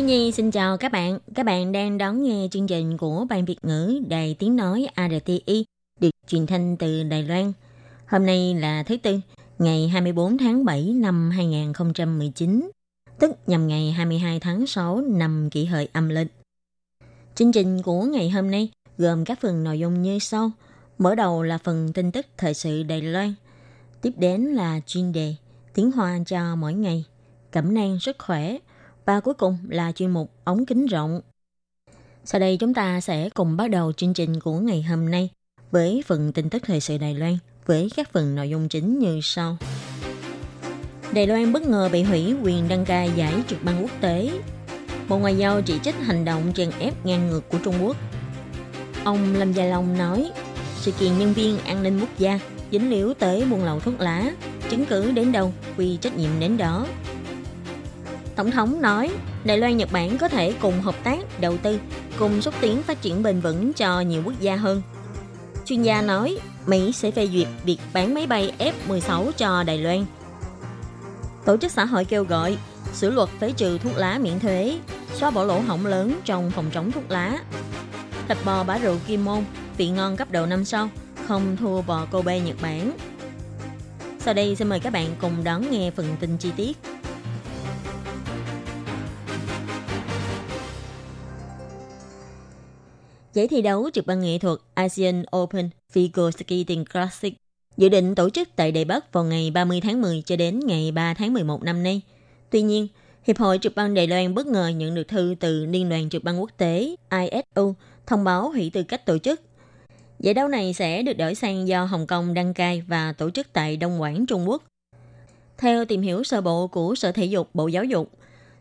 Thiên Nhi xin chào các bạn. Các bạn đang đón nghe chương trình của Ban Việt ngữ Đài Tiếng Nói RTI được truyền thanh từ Đài Loan. Hôm nay là thứ Tư, ngày 24 tháng 7 năm 2019, tức nhằm ngày 22 tháng 6 năm kỷ hợi âm lịch. Chương trình của ngày hôm nay gồm các phần nội dung như sau. Mở đầu là phần tin tức thời sự Đài Loan. Tiếp đến là chuyên đề tiếng Hoa cho mỗi ngày, cẩm nang sức khỏe và cuối cùng là chuyên mục ống kính rộng. Sau đây chúng ta sẽ cùng bắt đầu chương trình của ngày hôm nay với phần tin tức thời sự Đài Loan với các phần nội dung chính như sau. Đài Loan bất ngờ bị hủy quyền đăng cai giải trực băng quốc tế. Bộ Ngoại giao chỉ trích hành động chèn ép ngang ngược của Trung Quốc. Ông Lâm Gia Long nói, sự kiện nhân viên an ninh quốc gia dính líu tới buôn lậu thuốc lá, chứng cứ đến đâu, quy trách nhiệm đến đó. Tổng thống nói, Đài Loan Nhật Bản có thể cùng hợp tác, đầu tư, cùng xúc tiến phát triển bền vững cho nhiều quốc gia hơn. Chuyên gia nói, Mỹ sẽ phê duyệt việc bán máy bay F-16 cho Đài Loan. Tổ chức xã hội kêu gọi sửa luật phế trừ thuốc lá miễn thuế, xóa bỏ lỗ hổng lớn trong phòng chống thuốc lá. Thịt bò bá rượu Kim Môn, vị ngon cấp độ năm sau không thua bò Kobe Nhật Bản. Sau đây xin mời các bạn cùng đón nghe phần tin chi tiết. Giải thi đấu trực băng nghệ thuật ASEAN Open Figure Skating Classic dự định tổ chức tại Đài Bắc vào ngày 30 tháng 10 cho đến ngày 3 tháng 11 năm nay. Tuy nhiên, Hiệp hội trực băng Đài Loan bất ngờ nhận được thư từ Liên đoàn trực băng quốc tế ISU thông báo hủy tư cách tổ chức. Giải đấu này sẽ được đổi sang do Hồng Kông đăng cai và tổ chức tại Đông Quảng, Trung Quốc. Theo tìm hiểu sơ bộ của Sở Thể dục Bộ Giáo dục,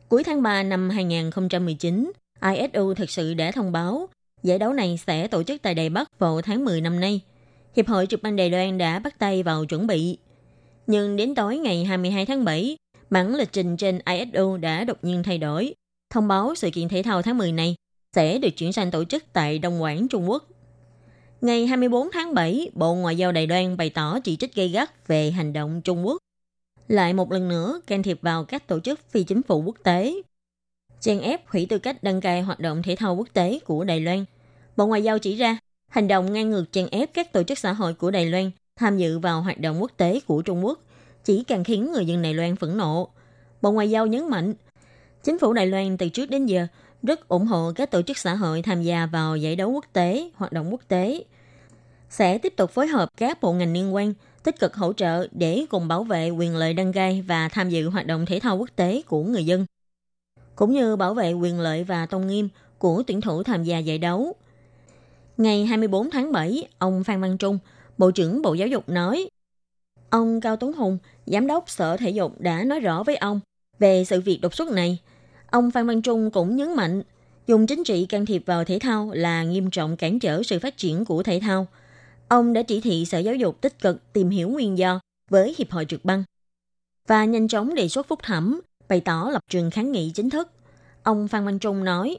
cuối tháng 3 năm 2019, ISU thực sự đã thông báo giải đấu này sẽ tổ chức tại Đài Bắc vào tháng 10 năm nay. Hiệp hội trực ban Đài Loan đã bắt tay vào chuẩn bị. Nhưng đến tối ngày 22 tháng 7, bản lịch trình trên ISO đã đột nhiên thay đổi, thông báo sự kiện thể thao tháng 10 này sẽ được chuyển sang tổ chức tại Đông Quảng, Trung Quốc. Ngày 24 tháng 7, Bộ Ngoại giao Đài Loan bày tỏ chỉ trích gây gắt về hành động Trung Quốc. Lại một lần nữa can thiệp vào các tổ chức phi chính phủ quốc tế chèn ép hủy tư cách đăng cai hoạt động thể thao quốc tế của Đài Loan. Bộ Ngoại giao chỉ ra, hành động ngang ngược chèn ép các tổ chức xã hội của Đài Loan tham dự vào hoạt động quốc tế của Trung Quốc chỉ càng khiến người dân Đài Loan phẫn nộ. Bộ Ngoại giao nhấn mạnh, chính phủ Đài Loan từ trước đến giờ rất ủng hộ các tổ chức xã hội tham gia vào giải đấu quốc tế, hoạt động quốc tế. Sẽ tiếp tục phối hợp các bộ ngành liên quan, tích cực hỗ trợ để cùng bảo vệ quyền lợi đăng cai và tham dự hoạt động thể thao quốc tế của người dân. Cũng như bảo vệ quyền lợi và tôn nghiêm của tuyển thủ tham gia giải đấu. Ngày 24 tháng 7, ông Phan Văn Trung, Bộ trưởng Bộ Giáo dục nói, Ông Cao Tuấn Hùng, Giám đốc Sở Thể dục đã nói rõ với ông về sự việc đột xuất này. Ông Phan Văn Trung cũng nhấn mạnh, dùng chính trị can thiệp vào thể thao là nghiêm trọng cản trở sự phát triển của thể thao. Ông đã chỉ thị Sở Giáo dục tích cực tìm hiểu nguyên do với Hiệp hội trượt băng và nhanh chóng đề xuất phúc thẩm, bày tỏ lập trường kháng nghị chính thức. Ông Phan Văn Trung nói,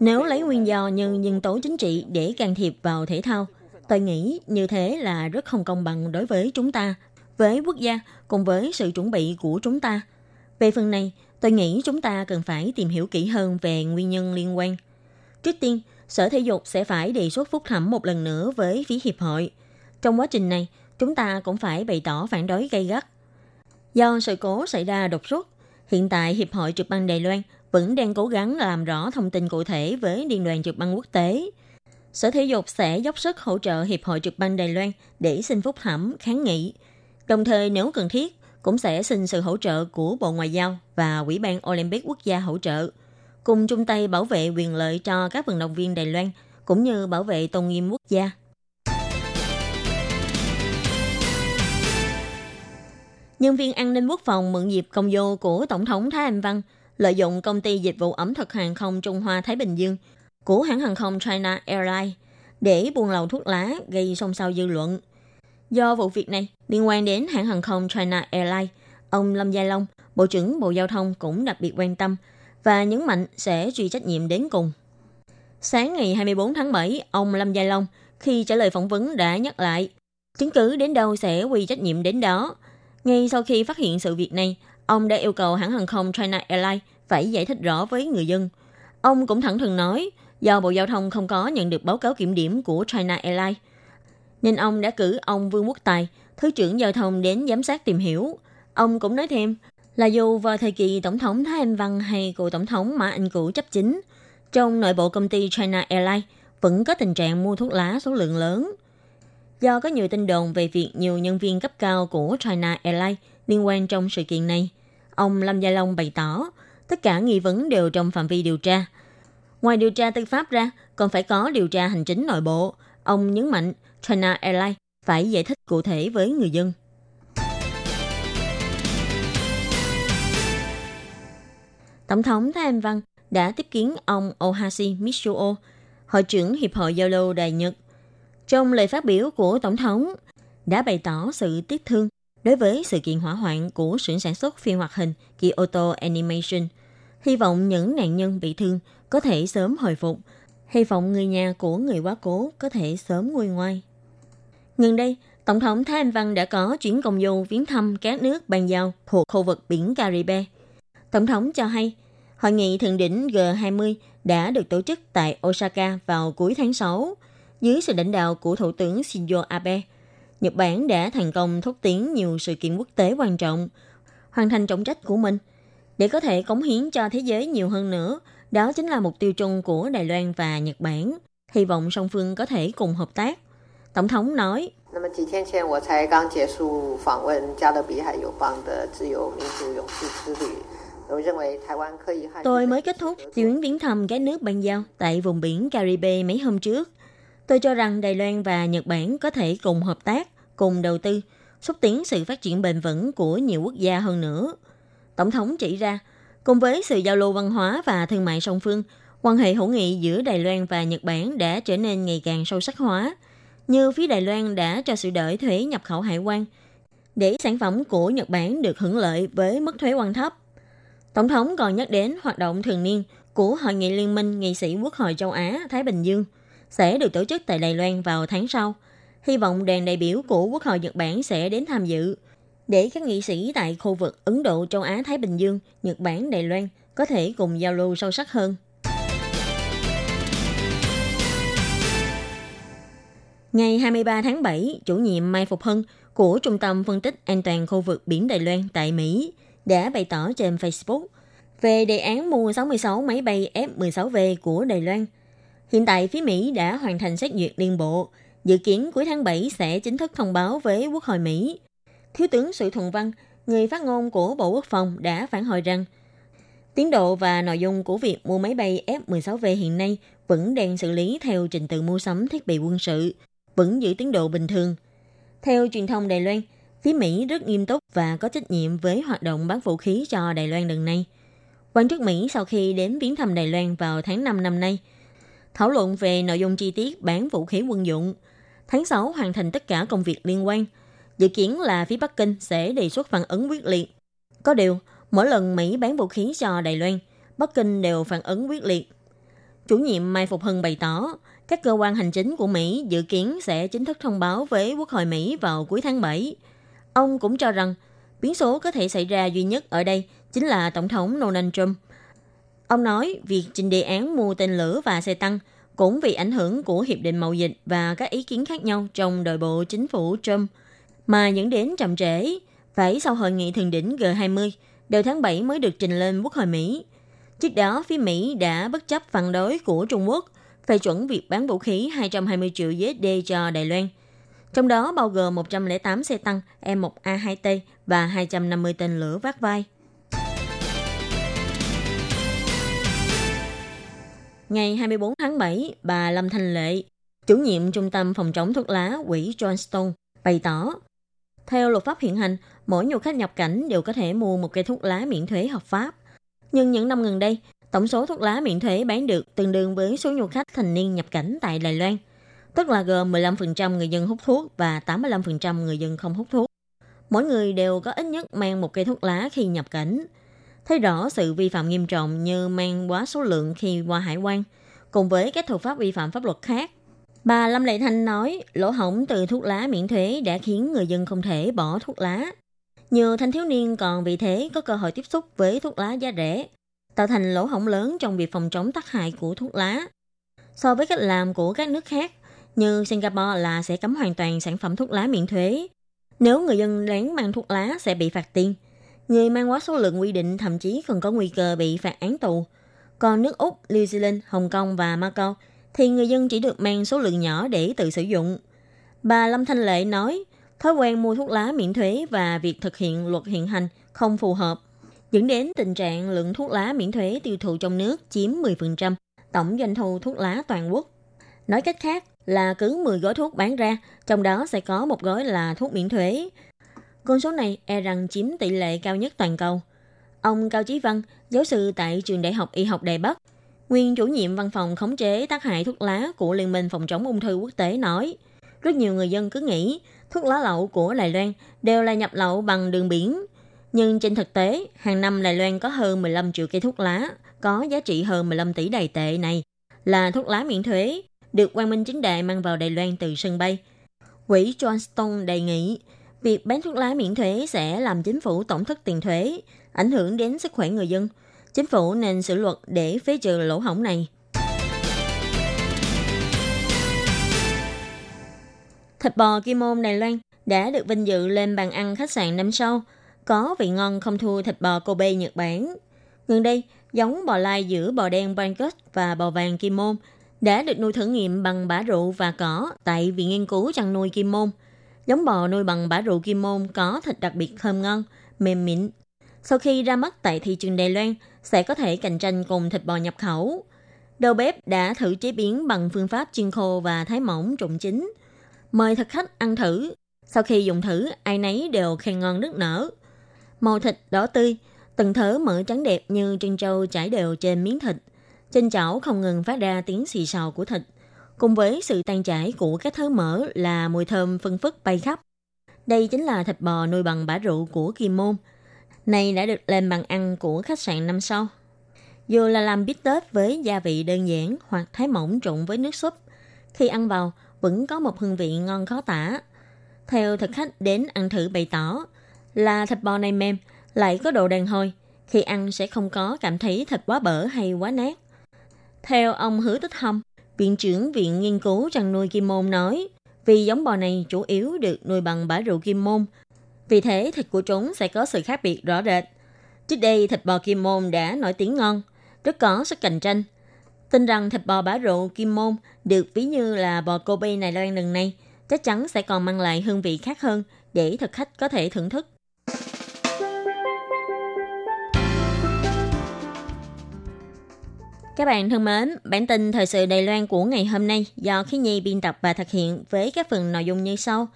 nếu lấy nguyên do như nhân tố chính trị để can thiệp vào thể thao, tôi nghĩ như thế là rất không công bằng đối với chúng ta, với quốc gia cùng với sự chuẩn bị của chúng ta. Về phần này, tôi nghĩ chúng ta cần phải tìm hiểu kỹ hơn về nguyên nhân liên quan. Trước tiên, Sở Thể dục sẽ phải đề xuất phúc thẩm một lần nữa với phía hiệp hội. Trong quá trình này, chúng ta cũng phải bày tỏ phản đối gay gắt. Do sự cố xảy ra đột xuất, hiện tại Hiệp hội Trực băng Đài Loan vẫn đang cố gắng làm rõ thông tin cụ thể với Liên đoàn Trực băng quốc tế. Sở Thể dục sẽ dốc sức hỗ trợ Hiệp hội Trực băng Đài Loan để xin phúc thẩm, kháng nghị. Đồng thời nếu cần thiết, cũng sẽ xin sự hỗ trợ của Bộ Ngoại giao và Ủy ban Olympic Quốc gia hỗ trợ, cùng chung tay bảo vệ quyền lợi cho các vận động viên Đài Loan cũng như bảo vệ tôn nghiêm quốc gia. Nhân viên an ninh quốc phòng mượn dịp công vô của Tổng thống Thái Anh Văn lợi dụng công ty dịch vụ ẩm thực hàng không Trung Hoa Thái Bình Dương của hãng hàng không China Airlines để buôn lậu thuốc lá gây xôn xao dư luận. Do vụ việc này liên quan đến hãng hàng không China Airlines, ông Lâm Gia Long, Bộ trưởng Bộ Giao thông cũng đặc biệt quan tâm – và nhấn mạnh sẽ truy trách nhiệm đến cùng. Sáng ngày 24 tháng 7, ông Lâm Gia Long khi trả lời phỏng vấn đã nhắc lại chứng cứ đến đâu sẽ quy trách nhiệm đến đó. Ngay sau khi phát hiện sự việc này, ông đã yêu cầu hãng hàng không China Airlines phải giải thích rõ với người dân. Ông cũng thẳng thừng nói, do Bộ Giao thông không có nhận được báo cáo kiểm điểm của China Airlines, nên ông đã cử ông Vương Quốc Tài, Thứ trưởng Giao thông đến giám sát tìm hiểu. Ông cũng nói thêm là dù vào thời kỳ Tổng thống Thái Anh Văn hay cựu Tổng thống Mã Anh Cũ chấp chính, trong nội bộ công ty China Airlines vẫn có tình trạng mua thuốc lá số lượng lớn. Do có nhiều tin đồn về việc nhiều nhân viên cấp cao của China Airlines liên quan trong sự kiện này, ông Lâm Gia Long bày tỏ tất cả nghi vấn đều trong phạm vi điều tra. Ngoài điều tra tư pháp ra, còn phải có điều tra hành chính nội bộ. Ông nhấn mạnh China Airlines phải giải thích cụ thể với người dân. Tổng thống Thái Anh Văn đã tiếp kiến ông Ohashi Mitsuo, hội trưởng Hiệp hội Giao lưu Đài Nhật. Trong lời phát biểu của Tổng thống, đã bày tỏ sự tiếc thương đối với sự kiện hỏa hoạn của xưởng sản xuất phim hoạt hình Kyoto Animation. Hy vọng những nạn nhân bị thương có thể sớm hồi phục. Hy vọng người nhà của người quá cố có thể sớm nguôi ngoai. Gần đây, Tổng thống Thái Anh Văn đã có chuyến công du viếng thăm các nước bàn giao thuộc khu vực biển Caribe. Tổng thống cho hay, hội nghị thượng đỉnh G20 đã được tổ chức tại Osaka vào cuối tháng 6 dưới sự lãnh đạo của Thủ tướng Shinzo Abe. Nhật Bản đã thành công thúc tiến nhiều sự kiện quốc tế quan trọng, hoàn thành trọng trách của mình để có thể cống hiến cho thế giới nhiều hơn nữa. Đó chính là mục tiêu chung của Đài Loan và Nhật Bản. Hy vọng song phương có thể cùng hợp tác. Tổng thống nói, Tôi mới kết thúc chuyến viếng thăm các nước ban giao tại vùng biển Caribe mấy hôm trước. Tôi cho rằng Đài Loan và Nhật Bản có thể cùng hợp tác, cùng đầu tư, xúc tiến sự phát triển bền vững của nhiều quốc gia hơn nữa. Tổng thống chỉ ra, cùng với sự giao lưu văn hóa và thương mại song phương, quan hệ hữu nghị giữa Đài Loan và Nhật Bản đã trở nên ngày càng sâu sắc hóa, như phía Đài Loan đã cho sự đổi thuế nhập khẩu hải quan, để sản phẩm của Nhật Bản được hưởng lợi với mức thuế quan thấp Tổng thống còn nhắc đến hoạt động thường niên của Hội nghị Liên minh Nghị sĩ Quốc hội châu Á Thái Bình Dương sẽ được tổ chức tại Đài Loan vào tháng sau. Hy vọng đoàn đại biểu của Quốc hội Nhật Bản sẽ đến tham dự để các nghị sĩ tại khu vực Ấn Độ, châu Á, Thái Bình Dương, Nhật Bản, Đài Loan có thể cùng giao lưu sâu sắc hơn. Ngày 23 tháng 7, chủ nhiệm Mai Phục Hân của Trung tâm Phân tích An toàn khu vực Biển Đài Loan tại Mỹ đã bày tỏ trên Facebook về đề án mua 66 máy bay F-16V của Đài Loan. Hiện tại, phía Mỹ đã hoàn thành xét duyệt liên bộ, dự kiến cuối tháng 7 sẽ chính thức thông báo với Quốc hội Mỹ. Thiếu tướng Sự Thuận Văn, người phát ngôn của Bộ Quốc phòng đã phản hồi rằng tiến độ và nội dung của việc mua máy bay F-16V hiện nay vẫn đang xử lý theo trình tự mua sắm thiết bị quân sự, vẫn giữ tiến độ bình thường. Theo truyền thông Đài Loan, phía Mỹ rất nghiêm túc và có trách nhiệm với hoạt động bán vũ khí cho Đài Loan lần này. Quan chức Mỹ sau khi đến viếng thăm Đài Loan vào tháng 5 năm nay, thảo luận về nội dung chi tiết bán vũ khí quân dụng. Tháng 6 hoàn thành tất cả công việc liên quan. Dự kiến là phía Bắc Kinh sẽ đề xuất phản ứng quyết liệt. Có điều, mỗi lần Mỹ bán vũ khí cho Đài Loan, Bắc Kinh đều phản ứng quyết liệt. Chủ nhiệm Mai Phục Hưng bày tỏ, các cơ quan hành chính của Mỹ dự kiến sẽ chính thức thông báo với Quốc hội Mỹ vào cuối tháng 7. Ông cũng cho rằng biến số có thể xảy ra duy nhất ở đây chính là Tổng thống Donald Trump. Ông nói việc trình đề án mua tên lửa và xe tăng cũng vì ảnh hưởng của Hiệp định Mậu Dịch và các ý kiến khác nhau trong đội bộ chính phủ Trump mà dẫn đến chậm trễ, phải sau hội nghị thượng đỉnh G20 đầu tháng 7 mới được trình lên Quốc hội Mỹ. Trước đó, phía Mỹ đã bất chấp phản đối của Trung Quốc phê chuẩn việc bán vũ khí 220 triệu USD cho Đài Loan – trong đó bao gồm 108 xe tăng e M1A2T và 250 tên lửa vác vai. Ngày 24 tháng 7, bà Lâm Thanh Lệ, chủ nhiệm Trung tâm Phòng chống thuốc lá quỹ Johnstone, bày tỏ Theo luật pháp hiện hành, mỗi du khách nhập cảnh đều có thể mua một cây thuốc lá miễn thuế hợp pháp. Nhưng những năm gần đây, tổng số thuốc lá miễn thuế bán được tương đương với số du khách thành niên nhập cảnh tại Đài Loan, tức là gồm 15% người dân hút thuốc và 85% người dân không hút thuốc. Mỗi người đều có ít nhất mang một cây thuốc lá khi nhập cảnh. Thấy rõ sự vi phạm nghiêm trọng như mang quá số lượng khi qua hải quan, cùng với các thủ pháp vi phạm pháp luật khác. Bà Lâm Lệ Thanh nói, lỗ hổng từ thuốc lá miễn thuế đã khiến người dân không thể bỏ thuốc lá. Nhiều thanh thiếu niên còn vì thế có cơ hội tiếp xúc với thuốc lá giá rẻ, tạo thành lỗ hổng lớn trong việc phòng chống tác hại của thuốc lá. So với cách làm của các nước khác, như Singapore là sẽ cấm hoàn toàn sản phẩm thuốc lá miễn thuế. Nếu người dân lén mang thuốc lá sẽ bị phạt tiền. Người mang quá số lượng quy định thậm chí còn có nguy cơ bị phạt án tù. Còn nước Úc, New Zealand, Hồng Kông và Macau thì người dân chỉ được mang số lượng nhỏ để tự sử dụng. Bà Lâm Thanh Lệ nói, thói quen mua thuốc lá miễn thuế và việc thực hiện luật hiện hành không phù hợp, dẫn đến tình trạng lượng thuốc lá miễn thuế tiêu thụ trong nước chiếm 10% tổng doanh thu thuốc lá toàn quốc. Nói cách khác là cứ 10 gói thuốc bán ra, trong đó sẽ có một gói là thuốc miễn thuế. Con số này e rằng chiếm tỷ lệ cao nhất toàn cầu. Ông Cao Chí Văn, giáo sư tại trường Đại học Y học Đài Bắc, nguyên chủ nhiệm văn phòng khống chế tác hại thuốc lá của Liên minh phòng chống ung thư quốc tế nói, rất nhiều người dân cứ nghĩ thuốc lá lậu của Đài Loan đều là nhập lậu bằng đường biển. Nhưng trên thực tế, hàng năm Đài Loan có hơn 15 triệu cây thuốc lá, có giá trị hơn 15 tỷ đài tệ này, là thuốc lá miễn thuế, được quan minh chính đại mang vào Đài Loan từ sân bay. Quỹ Johnston đề nghị, việc bán thuốc lá miễn thuế sẽ làm chính phủ tổn thất tiền thuế, ảnh hưởng đến sức khỏe người dân. Chính phủ nên sửa luật để phế trừ lỗ hổng này. Thịt bò Kim Môn Đài Loan đã được vinh dự lên bàn ăn khách sạn năm sau, có vị ngon không thua thịt bò Kobe Nhật Bản. Gần đây, giống bò lai giữa bò đen Bangkok và bò vàng Kim Môn đã được nuôi thử nghiệm bằng bã rượu và cỏ tại Viện Nghiên cứu chăn nuôi Kim Môn. Giống bò nuôi bằng bã rượu Kim Môn có thịt đặc biệt thơm ngon, mềm mịn. Sau khi ra mắt tại thị trường Đài Loan, sẽ có thể cạnh tranh cùng thịt bò nhập khẩu. Đầu bếp đã thử chế biến bằng phương pháp chiên khô và thái mỏng trộn chín. Mời thực khách ăn thử. Sau khi dùng thử, ai nấy đều khen ngon nước nở. Màu thịt đỏ tươi, từng thớ mỡ trắng đẹp như trân trâu trải đều trên miếng thịt. Trên chảo không ngừng phát ra tiếng xì xào của thịt. Cùng với sự tan chảy của các thớ mỡ là mùi thơm phân phất bay khắp. Đây chính là thịt bò nuôi bằng bã rượu của Kim Môn. Này đã được lên bàn ăn của khách sạn năm sau. Dù là làm bít tết với gia vị đơn giản hoặc thái mỏng trộn với nước súp, khi ăn vào vẫn có một hương vị ngon khó tả. Theo thực khách đến ăn thử bày tỏ là thịt bò này mềm, lại có độ đàn hồi, khi ăn sẽ không có cảm thấy thịt quá bở hay quá nát. Theo ông Hứa Tích Hâm, Viện trưởng Viện Nghiên cứu chăn nuôi Kim Môn nói, vì giống bò này chủ yếu được nuôi bằng bã rượu Kim Môn, vì thế thịt của chúng sẽ có sự khác biệt rõ rệt. Trước đây thịt bò Kim Môn đã nổi tiếng ngon, rất có sức cạnh tranh. Tin rằng thịt bò bá rượu Kim Môn được ví như là bò Kobe này Loan lần này, chắc chắn sẽ còn mang lại hương vị khác hơn để thực khách có thể thưởng thức. Các bạn thân mến, bản tin thời sự Đài Loan của ngày hôm nay do Khí Nhi biên tập và thực hiện với các phần nội dung như sau.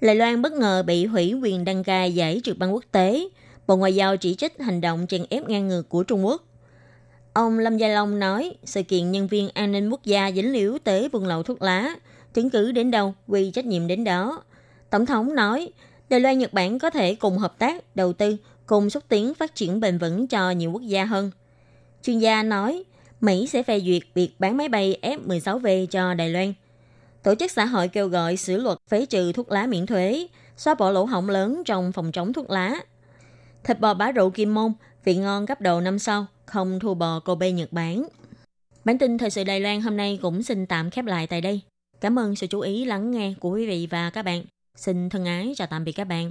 Đài Loan bất ngờ bị hủy quyền đăng cai giải trượt băng quốc tế. Bộ Ngoại giao chỉ trích hành động chèn ép ngang ngược của Trung Quốc. Ông Lâm Gia Long nói, sự kiện nhân viên an ninh quốc gia dính líu tới buôn lậu thuốc lá, chứng cứ đến đâu, quy trách nhiệm đến đó. Tổng thống nói, Đài Loan Nhật Bản có thể cùng hợp tác, đầu tư, cùng xúc tiến phát triển bền vững cho nhiều quốc gia hơn. Chuyên gia nói, Mỹ sẽ phê duyệt việc bán máy bay F-16V cho Đài Loan. Tổ chức xã hội kêu gọi sửa luật phế trừ thuốc lá miễn thuế, xóa bỏ lỗ hổng lớn trong phòng chống thuốc lá. Thịt bò bá rượu Kim Môn, vị ngon cấp đầu năm sau, không thua bò Kobe Nhật Bản. Bản tin thời sự Đài Loan hôm nay cũng xin tạm khép lại tại đây. Cảm ơn sự chú ý lắng nghe của quý vị và các bạn. Xin thân ái chào tạm biệt các bạn.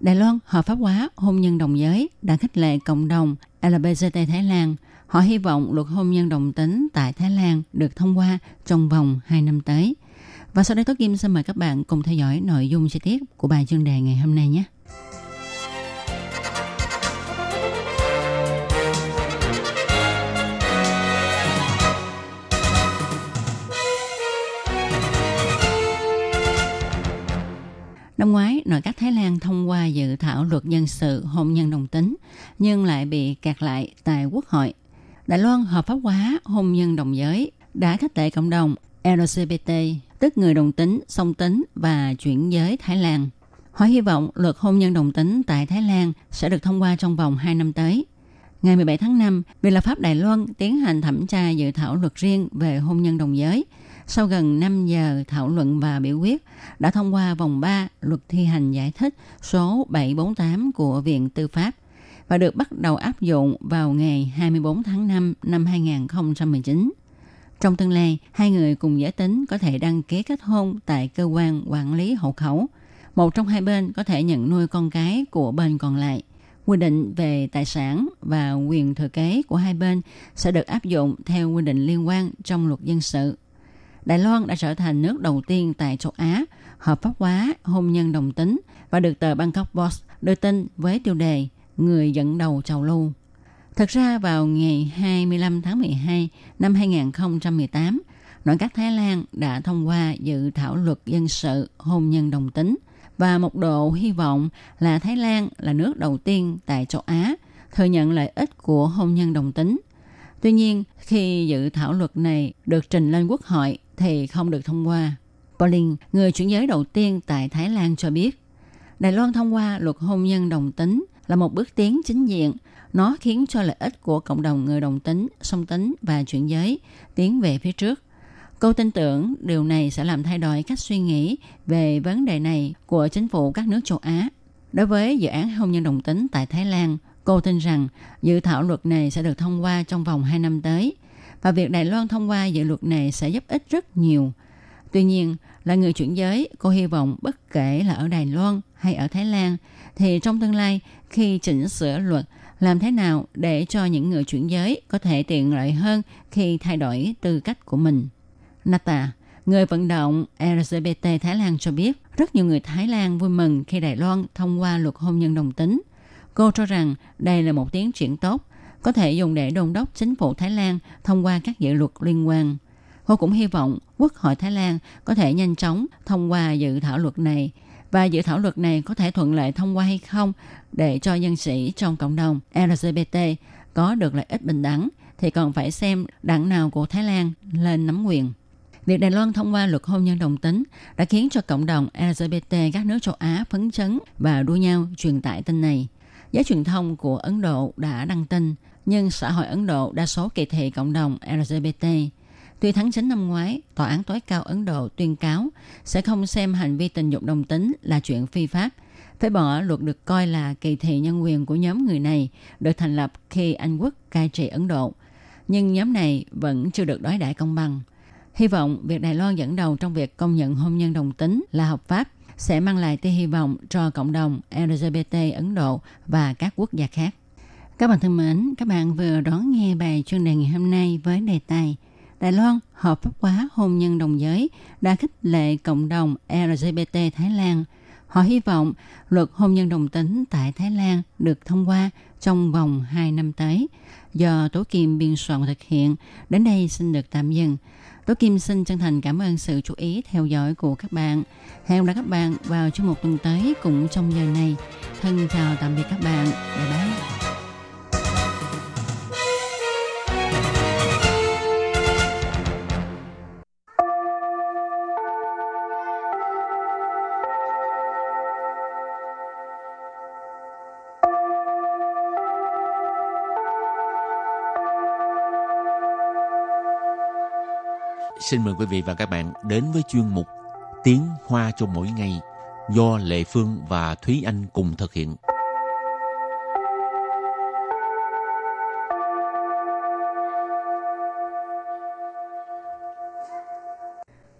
Đài Loan, hợp pháp hóa, hôn nhân đồng giới đã khích lệ cộng đồng LGBT Thái Lan. Họ hy vọng luật hôn nhân đồng tính tại Thái Lan được thông qua trong vòng 2 năm tới. Và sau đây, Tố Kim xin mời các bạn cùng theo dõi nội dung chi tiết của bài chuyên đề ngày hôm nay nhé. Năm ngoái, nội các Thái Lan thông qua dự thảo luật dân sự hôn nhân đồng tính, nhưng lại bị kẹt lại tại Quốc hội. Đài Loan hợp pháp hóa hôn nhân đồng giới đã khích lệ cộng đồng LGBT, tức người đồng tính, song tính và chuyển giới Thái Lan. Họ hy vọng luật hôn nhân đồng tính tại Thái Lan sẽ được thông qua trong vòng 2 năm tới. Ngày 17 tháng 5, Viện lập pháp Đài Loan tiến hành thẩm tra dự thảo luật riêng về hôn nhân đồng giới – sau gần 5 giờ thảo luận và biểu quyết, đã thông qua vòng 3 luật thi hành giải thích số 748 của Viện Tư pháp và được bắt đầu áp dụng vào ngày 24 tháng 5 năm 2019. Trong tương lai, hai người cùng giới tính có thể đăng ký kết hôn tại cơ quan quản lý hộ khẩu. Một trong hai bên có thể nhận nuôi con cái của bên còn lại. Quy định về tài sản và quyền thừa kế của hai bên sẽ được áp dụng theo quy định liên quan trong luật dân sự. Đài Loan đã trở thành nước đầu tiên tại châu Á hợp pháp hóa hôn nhân đồng tính và được tờ Bangkok Post đưa tin với tiêu đề Người dẫn đầu trào lưu. Thực ra vào ngày 25 tháng 12 năm 2018, nội các Thái Lan đã thông qua dự thảo luật dân sự hôn nhân đồng tính và một độ hy vọng là Thái Lan là nước đầu tiên tại châu Á thừa nhận lợi ích của hôn nhân đồng tính. Tuy nhiên, khi dự thảo luật này được trình lên Quốc hội thì không được thông qua. Pauline, người chuyển giới đầu tiên tại Thái Lan cho biết, Đài Loan thông qua luật hôn nhân đồng tính là một bước tiến chính diện. Nó khiến cho lợi ích của cộng đồng người đồng tính, song tính và chuyển giới tiến về phía trước. Cô tin tưởng điều này sẽ làm thay đổi cách suy nghĩ về vấn đề này của chính phủ các nước châu Á. Đối với dự án hôn nhân đồng tính tại Thái Lan, cô tin rằng dự thảo luật này sẽ được thông qua trong vòng 2 năm tới – và việc Đài Loan thông qua dự luật này sẽ giúp ích rất nhiều. Tuy nhiên, là người chuyển giới, cô hy vọng bất kể là ở Đài Loan hay ở Thái Lan, thì trong tương lai khi chỉnh sửa luật, làm thế nào để cho những người chuyển giới có thể tiện lợi hơn khi thay đổi tư cách của mình. Nata, người vận động LGBT Thái Lan cho biết, rất nhiều người Thái Lan vui mừng khi Đài Loan thông qua luật hôn nhân đồng tính. Cô cho rằng đây là một tiến triển tốt có thể dùng để đôn đốc chính phủ Thái Lan thông qua các dự luật liên quan. Cô cũng hy vọng Quốc hội Thái Lan có thể nhanh chóng thông qua dự thảo luật này và dự thảo luật này có thể thuận lợi thông qua hay không để cho nhân sĩ trong cộng đồng LGBT có được lợi ích bình đẳng thì còn phải xem đảng nào của Thái Lan lên nắm quyền. Việc Đài Loan thông qua luật hôn nhân đồng tính đã khiến cho cộng đồng LGBT các nước châu Á phấn chấn và đua nhau truyền tải tin này. Giới truyền thông của Ấn Độ đã đăng tin nhưng xã hội Ấn Độ đa số kỳ thị cộng đồng LGBT. Tuy tháng 9 năm ngoái, Tòa án tối cao Ấn Độ tuyên cáo sẽ không xem hành vi tình dục đồng tính là chuyện phi pháp, phải bỏ luật được coi là kỳ thị nhân quyền của nhóm người này được thành lập khi Anh quốc cai trị Ấn Độ. Nhưng nhóm này vẫn chưa được đối đãi công bằng. Hy vọng việc Đài Loan dẫn đầu trong việc công nhận hôn nhân đồng tính là hợp pháp sẽ mang lại tia hy vọng cho cộng đồng LGBT Ấn Độ và các quốc gia khác. Các bạn thân mến, các bạn vừa đón nghe bài chuyên đề ngày hôm nay với đề tài Đài Loan hợp pháp hóa hôn nhân đồng giới đã khích lệ cộng đồng LGBT Thái Lan. Họ hy vọng luật hôn nhân đồng tính tại Thái Lan được thông qua trong vòng 2 năm tới. Do Tố Kim biên soạn thực hiện, đến đây xin được tạm dừng. Tố Kim xin chân thành cảm ơn sự chú ý theo dõi của các bạn. Hẹn gặp lại các bạn vào chương một tuần tới cũng trong giờ này. Thân chào tạm biệt các bạn. Bye bye. Xin mời quý vị và các bạn đến với chuyên mục Tiếng Hoa cho mỗi ngày do Lệ Phương và Thúy Anh cùng thực hiện.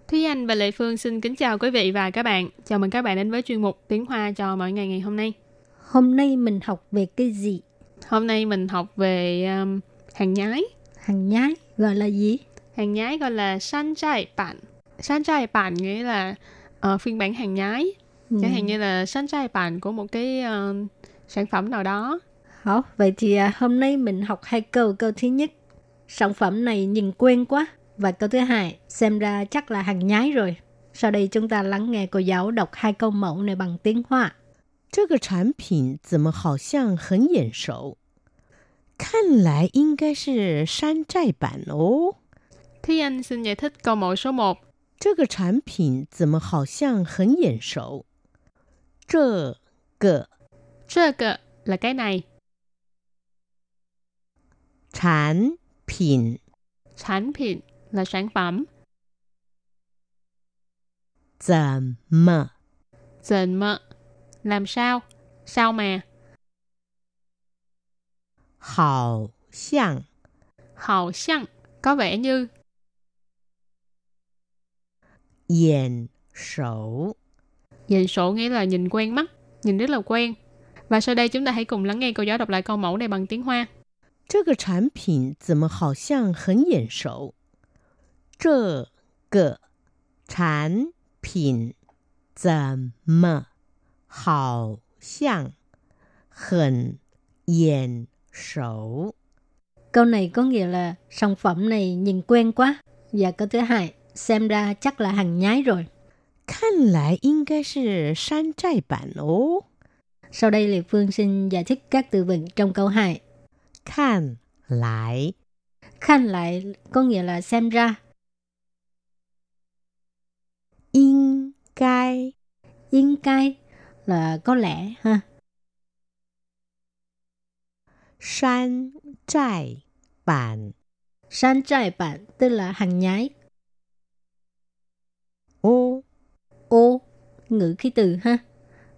Thúy Anh và Lệ Phương xin kính chào quý vị và các bạn. Chào mừng các bạn đến với chuyên mục Tiếng Hoa cho mỗi ngày ngày hôm nay. Hôm nay mình học về cái gì? Hôm nay mình học về um, hàng nhái. Hàng nhái gọi là gì? Hàng nhái gọi là san trai bản. San trai bản nghĩa là uh, phiên bản hàng nhái. Ừ. Chẳng hạn như là san trai bản của một cái uh, sản phẩm nào đó. Hảo, vậy thì à, hôm nay mình học hai câu. Câu thứ nhất, sản phẩm này nhìn quen quá. Và câu thứ hai, xem ra chắc là hàng nhái rồi. Sau đây chúng ta lắng nghe cô giáo đọc hai câu mẫu này bằng tiếng Hoa. 这个产品怎么好像很眼熟？看来应该是山寨版哦。 Thúy Anh xin giải thích câu mẫu số 1. 这个产品怎么好像很眼熟？这个 这个 là cái này. 产品 Sản品 là sản phẩm. 怎么 Dần mơ. Làm sao? Sao mà? 好像 Hào xăng. Có vẻ như. 眼熟？ Nhìn sổ nghĩa là nhìn quen mắt. Nhìn rất là quen. Và sau đây chúng ta hãy cùng lắng nghe cô giáo đọc lại câu mẫu này bằng tiếng Hoa. 这个产品怎么好像很眼熟？这个产品怎么好像很眼熟？ Câu này có nghĩa là sản phẩm này nhìn quen quá. Và câu thứ hai, xem ra chắc là hàng nhái rồi. 看来应该是山寨版哦。 Sau đây Lê Phương xin giải thích các từ vựng trong câu 2. 看来 Khanh lại có nghĩa là xem ra. 应该 Yên cai là có lẽ ha. 山寨版 San trai bạn tức là hàng nhái. 哦。 Ô, ngữ khí từ ha.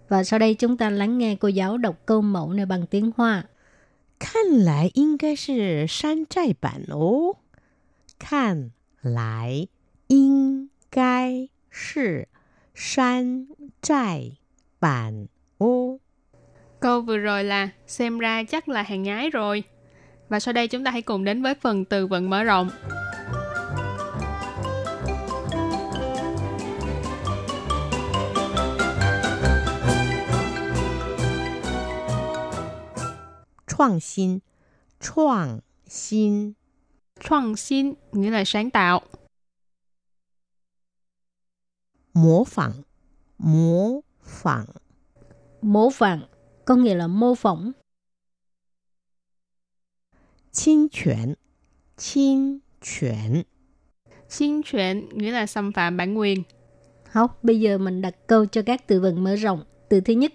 Và sau đây chúng ta lắng nghe cô giáo đọc câu mẫu này bằng tiếng Hoa. 看来应该是山寨版哦。看来应该是山寨版哦。 Câu vừa rồi là xem ra chắc là hàng nhái rồi. Và sau đây chúng ta hãy cùng đến với phần từ vựng mở rộng. 创新，创新， 创新nghĩa là sáng tạo. 模仿，模仿， Mô phẳng có nghĩa là mô phỏng. 侵权，侵权， Xin chuyển nghĩa là xâm phạm bản quyền. Học, bây giờ mình đặt câu cho các từ vựng mở rộng. Từ thứ nhất,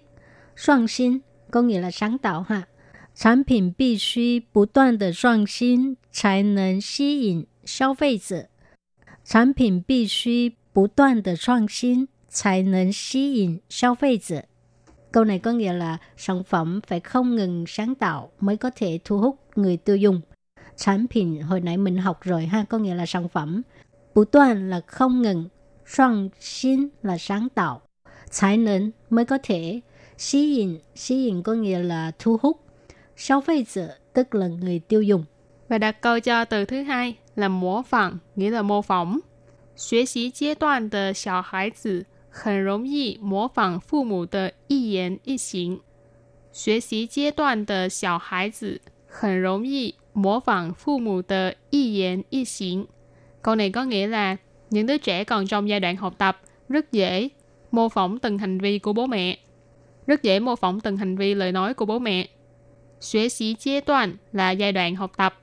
soạn xin có nghĩa là sáng tạo ha. Sản phẩm 必须不断的创新才能吸引消费者。产品必须不断的创新才能吸引消费者。Câu này có nghĩa là sản phẩm phải không ngừng sáng tạo mới có thể thu hút người tiêu dùng. Sản phẩm hồi nãy mình học rồi ha, có nghĩa là sản phẩm. Bù toàn là không ngừng, soạn xin là sáng tạo,才能mới có thể, xí引, xí引có nghĩa là thu hút, 消费者 tức là người tiêu dùng. Và đặt câu cho từ thứ hai là模仿 nghĩa là mô phỏng. 学习阶段的小孩子很容易模仿父母的一言一行。学习阶段的小孩子很容易模仿父母的一言一行。Câu này có nghĩa là những đứa trẻ còn trong giai đoạn học tập rất dễ mô phỏng từng hành vi của bố mẹ. Rất dễ mô phỏng từng hành vi lời nói của bố mẹ. Xuế sĩ giai đoạn là giai đoạn học tập.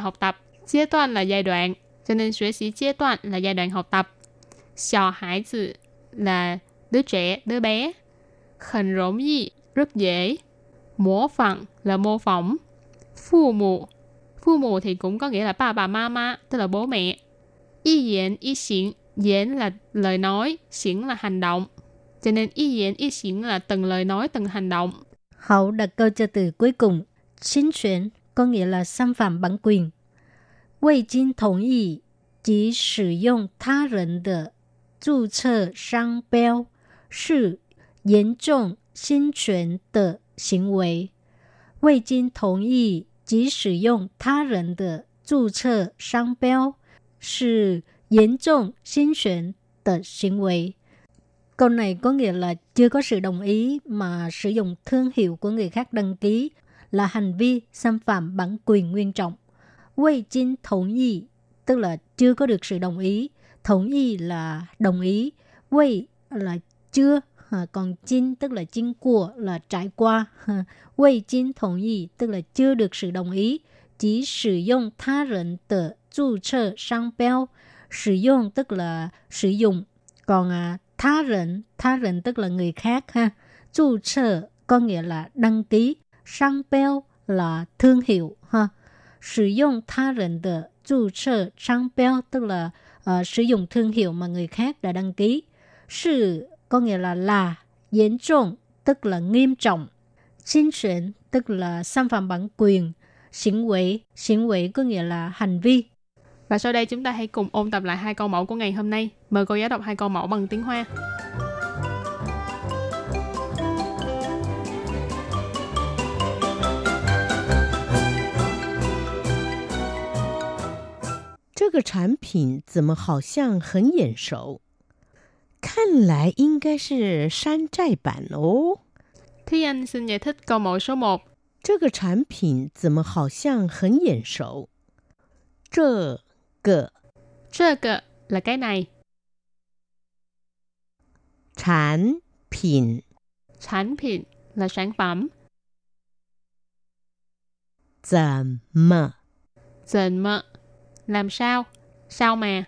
Học tập. Giai đoạn là giai đoạn. Cho nên xuế sĩ giai đoạn là giai đoạn học tập. Xào hải tử là đứa trẻ, đứa bé. Khẩn rỗng gì rất dễ. Mô phỏng là mô phỏng. Phụ mụ. Phụ mụ thì cũng có nghĩa là ba bà mama, tức là bố mẹ. Y diễn y xỉn. diễn là lời nói, xỉn là hành động. Cho nên y diễn y xỉn là từng lời nói, từng hành động. Hậu đặt câu cho từ cuối cùng. Xin chuyển có nghĩa là xâm phạm bản quyền. 未经同意即使用他人的注册商标是严重侵权的行为。未经同意即使用他人的注册商标是严重侵权的行为。 Câu này có nghĩa là chưa có sự đồng ý mà sử dụng thương hiệu của người khác đăng ký là hành vi xâm phạm bản quyền nguyên trọng. Wei Jin thống y, tức là chưa có được sự đồng ý. Thống y là đồng ý. Wei là chưa, à, còn Jin tức là Jin của là trải qua. À, Wei Jin thống y tức là chưa được sự đồng ý. Chỉ sử dụng tha rỉnh tờ chú chơ sang bèo. Sử dụng tức là sử dụng. Còn à, tha rỉnh tha rỉnh tức là người khác ha. Chu trợ có nghĩa là đăng ký sang beo là thương hiệu ha. Sử dụng tha rỉnh de chu trợ sang beo tức là uh, sử dụng thương hiệu mà người khác đã đăng ký. Sự có nghĩa là là nghiêm trọng tức là nghiêm trọng. Xin chuyển tức là xâm phạm bản quyền. Xỉn quỷ, xỉn quỷ có nghĩa là hành vi. và sau đây chúng ta hãy cùng ôn tập lại hai câu mẫu của ngày hôm nay. Mời cô giáo đọc hai câu mẫu bằng tiếng Hoa. Cái 个产品怎么好像很眼熟？看来应该是山寨版哦。Thi Anh xin giải thích câu mẫu số 1. 这个产品怎么好像很眼熟？这 个这个 là cái này. Sản phẩm Sản phẩm là sản phẩm. 怎么怎么 làm sao? Sao mà?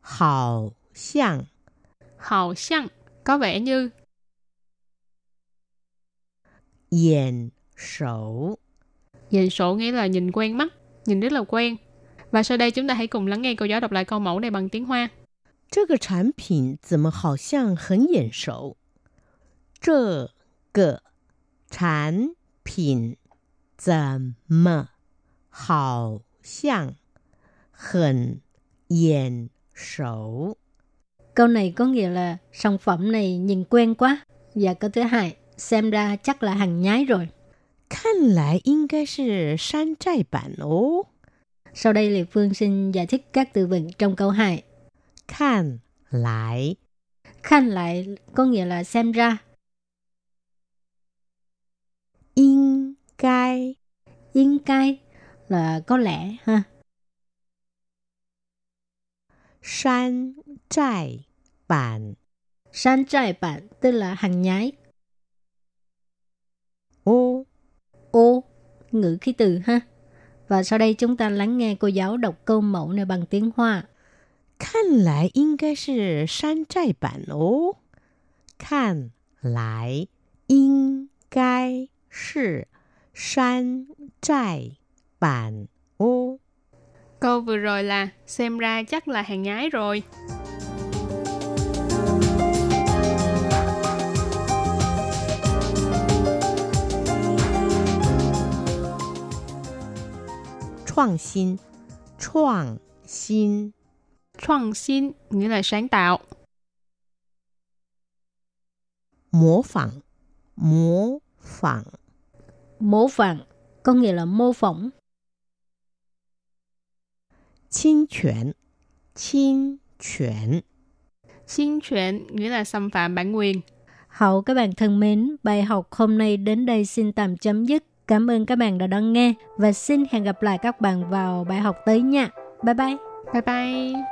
好像好像 có vẻ như. 眼熟 Nhìn sổ nghĩa là nhìn quen mắt nhìn rất là quen. Và sau đây chúng ta hãy cùng lắng nghe cô giáo đọc lại câu mẫu này bằng tiếng Hoa. 这个产品怎么好像很眼熟？这个产品怎么好像很眼熟？Câu này có nghĩa là sản phẩm này nhìn quen quá. Và câu thứ hai, xem ra chắc là hàng nhái rồi. 看来应该是山寨版哦。Sau đây Lê Phương xin giải thích các từ vựng trong câu 2. Khăn lại Khăn lại có nghĩa là xem ra. Yên cai Yên cai là có lẽ ha. San trai bản San trai bản tức là hàng nhái. Ô ô ngữ khí từ ha. Và sau đây chúng ta lắng nghe cô giáo đọc câu mẫu này bằng tiếng Hoa. 看来应该是山寨版哦。看来应该是山寨版哦。Câu vừa rồi là xem ra chắc là hàng nhái rồi. 创新，创新，创新 nghĩa là sáng tạo. 模仿，模仿，模仿 có nghĩa là mô phỏng. 侵权，侵权，侵权 nghĩa là xâm phạm bản quyền. Hậu các bạn thân mến, bài học hôm nay đến đây xin tạm chấm dứt. Cảm ơn các bạn đã đón nghe và xin hẹn gặp lại các bạn vào bài học tới nha. Bye bye. Bye bye.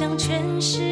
永恒的光。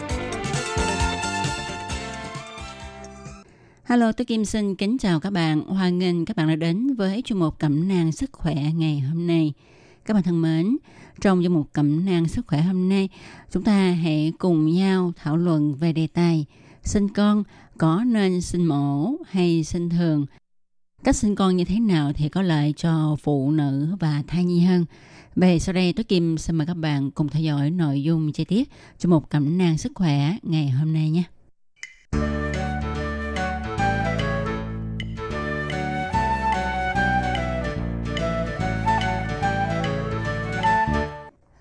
Hello, tôi Kim xin kính chào các bạn. Hoan nghênh các bạn đã đến với chuyên mục Cẩm nang sức khỏe ngày hôm nay. Các bạn thân mến, trong chuyên mục Cẩm nang sức khỏe hôm nay, chúng ta hãy cùng nhau thảo luận về đề tài sinh con có nên sinh mổ hay sinh thường. Cách sinh con như thế nào thì có lợi cho phụ nữ và thai nhi hơn. Về sau đây, tôi Kim xin mời các bạn cùng theo dõi nội dung chi tiết chương một cẩm nang sức khỏe ngày hôm nay nhé.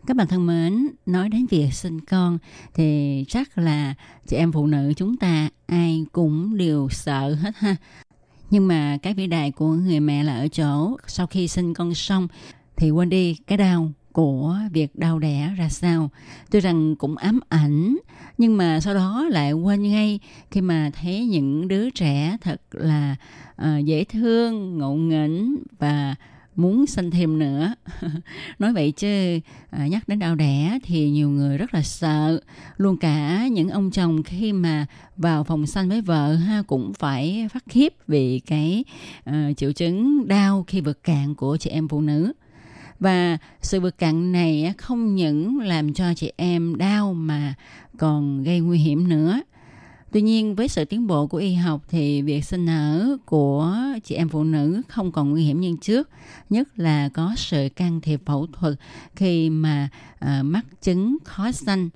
Các bạn thân mến, nói đến việc sinh con thì chắc là chị em phụ nữ chúng ta ai cũng đều sợ hết ha. Nhưng mà cái vĩ đại của người mẹ là ở chỗ sau khi sinh con xong thì quên đi cái đau của việc đau đẻ ra sao. Tuy rằng cũng ám ảnh nhưng mà sau đó lại quên ngay khi mà thấy những đứa trẻ thật là uh, dễ thương, ngộ nghĩnh và muốn sinh thêm nữa. Nói vậy chứ à, nhắc đến đau đẻ thì nhiều người rất là sợ. Luôn cả những ông chồng khi mà vào phòng sanh với vợ ha cũng phải phát khiếp vì cái à, triệu chứng đau khi vượt cạn của chị em phụ nữ. Và sự vượt cạn này không những làm cho chị em đau mà còn gây nguy hiểm nữa. Tuy nhiên với sự tiến bộ của y học thì việc sinh nở của chị em phụ nữ không còn nguy hiểm như trước, nhất là có sự can thiệp phẫu thuật khi mà uh, mắc chứng khó sanh.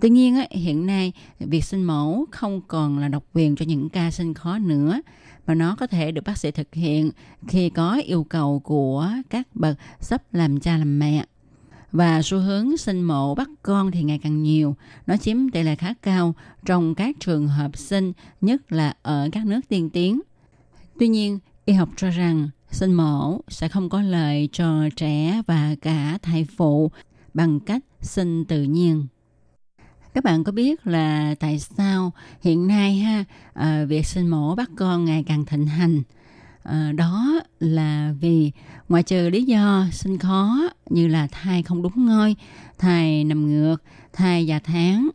Tuy nhiên hiện nay việc sinh mổ không còn là độc quyền cho những ca sinh khó nữa mà nó có thể được bác sĩ thực hiện khi có yêu cầu của các bậc sắp làm cha làm mẹ và xu hướng sinh mổ bắt con thì ngày càng nhiều. Nó chiếm tỷ lệ khá cao trong các trường hợp sinh, nhất là ở các nước tiên tiến. Tuy nhiên, y học cho rằng sinh mổ sẽ không có lợi cho trẻ và cả thai phụ bằng cách sinh tự nhiên. Các bạn có biết là tại sao hiện nay ha à, việc sinh mổ bắt con ngày càng thịnh hành? À, đó là vì ngoại trừ lý do sinh khó như là thai không đúng ngôi, thai nằm ngược, thai già tháng,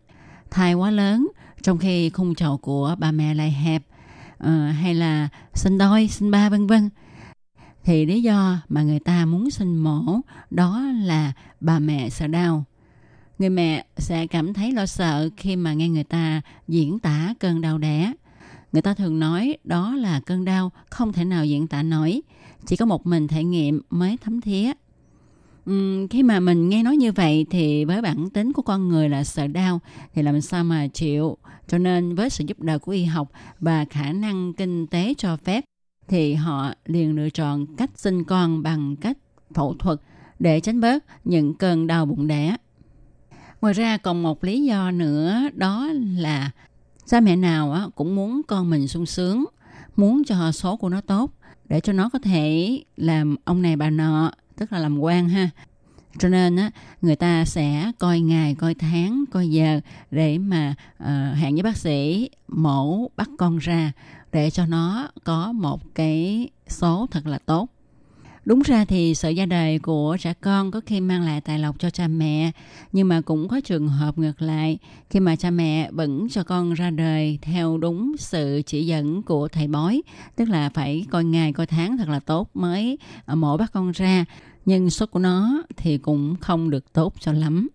thai quá lớn trong khi khung chậu của bà mẹ lại hẹp à, hay là sinh đôi, sinh ba vân vân thì lý do mà người ta muốn sinh mổ đó là bà mẹ sợ đau. Người mẹ sẽ cảm thấy lo sợ khi mà nghe người ta diễn tả cơn đau đẻ Người ta thường nói đó là cơn đau không thể nào diễn tả nổi, chỉ có một mình thể nghiệm mới thấm thía. Uhm, khi mà mình nghe nói như vậy thì với bản tính của con người là sợ đau thì làm sao mà chịu cho nên với sự giúp đỡ của y học và khả năng kinh tế cho phép thì họ liền lựa chọn cách sinh con bằng cách phẫu thuật để tránh bớt những cơn đau bụng đẻ. Ngoài ra còn một lý do nữa đó là Cha mẹ nào á, cũng muốn con mình sung sướng, muốn cho số của nó tốt để cho nó có thể làm ông này bà nọ, tức là làm quan ha. Cho nên á, người ta sẽ coi ngày, coi tháng, coi giờ để mà uh, hẹn với bác sĩ mổ bắt con ra để cho nó có một cái số thật là tốt. Đúng ra thì sự ra đời của trẻ con có khi mang lại tài lộc cho cha mẹ, nhưng mà cũng có trường hợp ngược lại, khi mà cha mẹ vẫn cho con ra đời theo đúng sự chỉ dẫn của thầy bói, tức là phải coi ngày coi tháng thật là tốt mới à, mổ bắt con ra, nhưng số của nó thì cũng không được tốt cho lắm.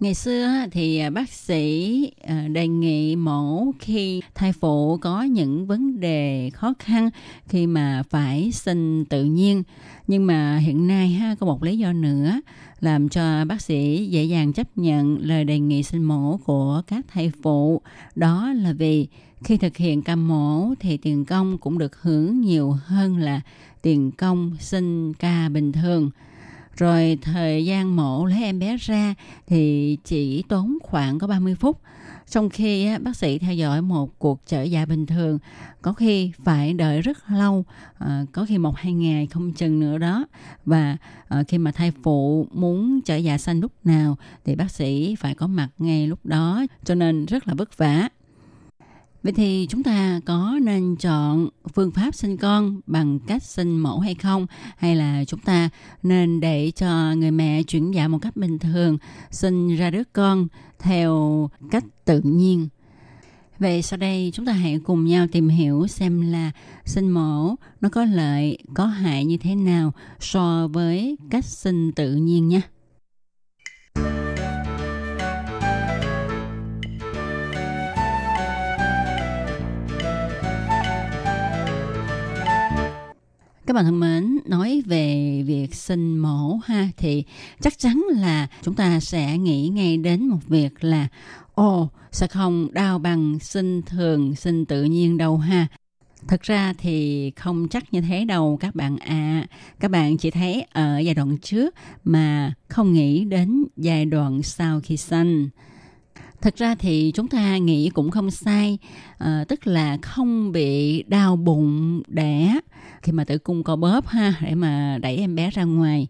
Ngày xưa thì à, bác sĩ à, đề nghị mổ khi thai phụ có những vấn đề khó khăn, khi mà phải sinh tự nhiên. Nhưng mà hiện nay ha, có một lý do nữa làm cho bác sĩ dễ dàng chấp nhận lời đề nghị sinh mổ của các thai phụ. Đó là vì khi thực hiện ca mổ thì tiền công cũng được hưởng nhiều hơn là tiền công sinh ca bình thường. Rồi thời gian mổ lấy em bé ra thì chỉ tốn khoảng có 30 phút. Trong khi á, bác sĩ theo dõi một cuộc chở dạ bình thường có khi phải đợi rất lâu, à, có khi một hai ngày không chừng nữa đó. Và à, khi mà thai phụ muốn chở dạ sanh lúc nào thì bác sĩ phải có mặt ngay lúc đó cho nên rất là vất vả. Vậy thì chúng ta có nên chọn phương pháp sinh con bằng cách sinh mổ hay không? Hay là chúng ta nên để cho người mẹ chuyển dạ một cách bình thường, sinh ra đứa con theo cách tự nhiên? Vậy sau đây chúng ta hãy cùng nhau tìm hiểu xem là sinh mổ nó có lợi, có hại như thế nào so với cách sinh tự nhiên nhé. Các bạn thân mến, nói về việc sinh mổ ha thì chắc chắn là chúng ta sẽ nghĩ ngay đến một việc là ồ sẽ không đau bằng sinh thường, sinh tự nhiên đâu ha. Thực ra thì không chắc như thế đâu các bạn ạ. À. Các bạn chỉ thấy ở giai đoạn trước mà không nghĩ đến giai đoạn sau khi sinh. Thực ra thì chúng ta nghĩ cũng không sai, à, tức là không bị đau bụng đẻ khi mà tử cung co bóp ha để mà đẩy em bé ra ngoài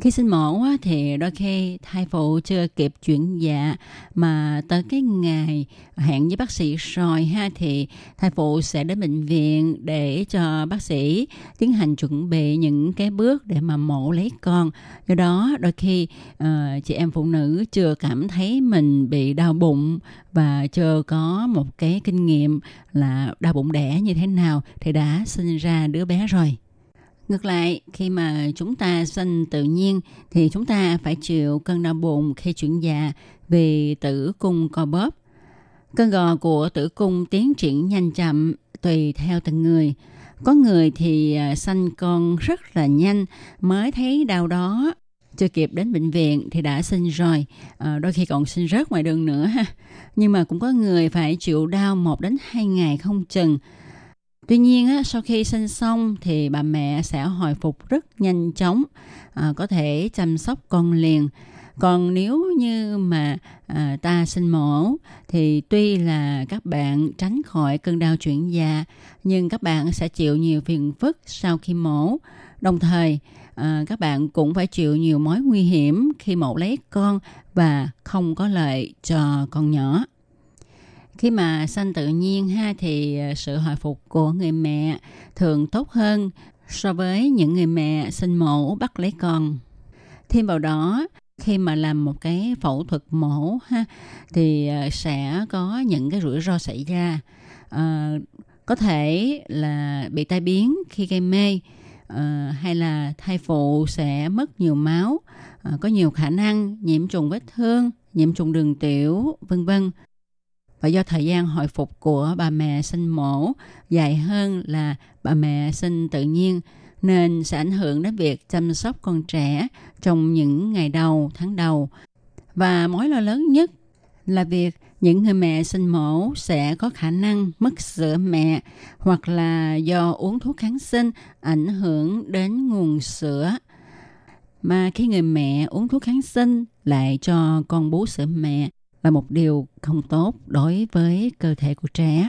khi sinh mổ thì đôi khi thai phụ chưa kịp chuyển dạ mà tới cái ngày hẹn với bác sĩ rồi ha thì thai phụ sẽ đến bệnh viện để cho bác sĩ tiến hành chuẩn bị những cái bước để mà mổ lấy con. Do đó đôi khi uh, chị em phụ nữ chưa cảm thấy mình bị đau bụng và chưa có một cái kinh nghiệm là đau bụng đẻ như thế nào thì đã sinh ra đứa bé rồi. Ngược lại, khi mà chúng ta sinh tự nhiên thì chúng ta phải chịu cơn đau bụng khi chuyển dạ vì tử cung co bóp. Cơn gò của tử cung tiến triển nhanh chậm tùy theo từng người. Có người thì à, sanh con rất là nhanh mới thấy đau đó chưa kịp đến bệnh viện thì đã sinh rồi à, đôi khi còn sinh rớt ngoài đường nữa ha nhưng mà cũng có người phải chịu đau một đến hai ngày không chừng Tuy nhiên sau khi sinh xong thì bà mẹ sẽ hồi phục rất nhanh chóng, à, có thể chăm sóc con liền. Còn nếu như mà à, ta sinh mổ thì tuy là các bạn tránh khỏi cơn đau chuyển dạ, nhưng các bạn sẽ chịu nhiều phiền phức sau khi mổ. Đồng thời, à, các bạn cũng phải chịu nhiều mối nguy hiểm khi mổ lấy con và không có lợi cho con nhỏ khi mà sanh tự nhiên ha thì ờ, sự hồi phục của người mẹ thường tốt hơn so với những người mẹ sinh mổ bắt lấy con. Thêm vào đó, khi mà làm một cái phẫu thuật mổ ha thì ờ, sẽ có những cái rủi ro xảy ra. À, có thể là bị tai biến khi gây mê à, hay là thai phụ sẽ mất nhiều máu, à, có nhiều khả năng nhiễm trùng vết thương, nhiễm trùng đường tiểu, vân vân và do thời gian hồi phục của bà mẹ sinh mổ dài hơn là bà mẹ sinh tự nhiên nên sẽ ảnh hưởng đến việc chăm sóc con trẻ trong những ngày đầu, tháng đầu. Và mối lo lớn nhất là việc những người mẹ sinh mổ sẽ có khả năng mất sữa mẹ hoặc là do uống thuốc kháng sinh ảnh hưởng đến nguồn sữa. Mà khi người mẹ uống thuốc kháng sinh lại cho con bú sữa mẹ là một điều không tốt đối với cơ thể của trẻ.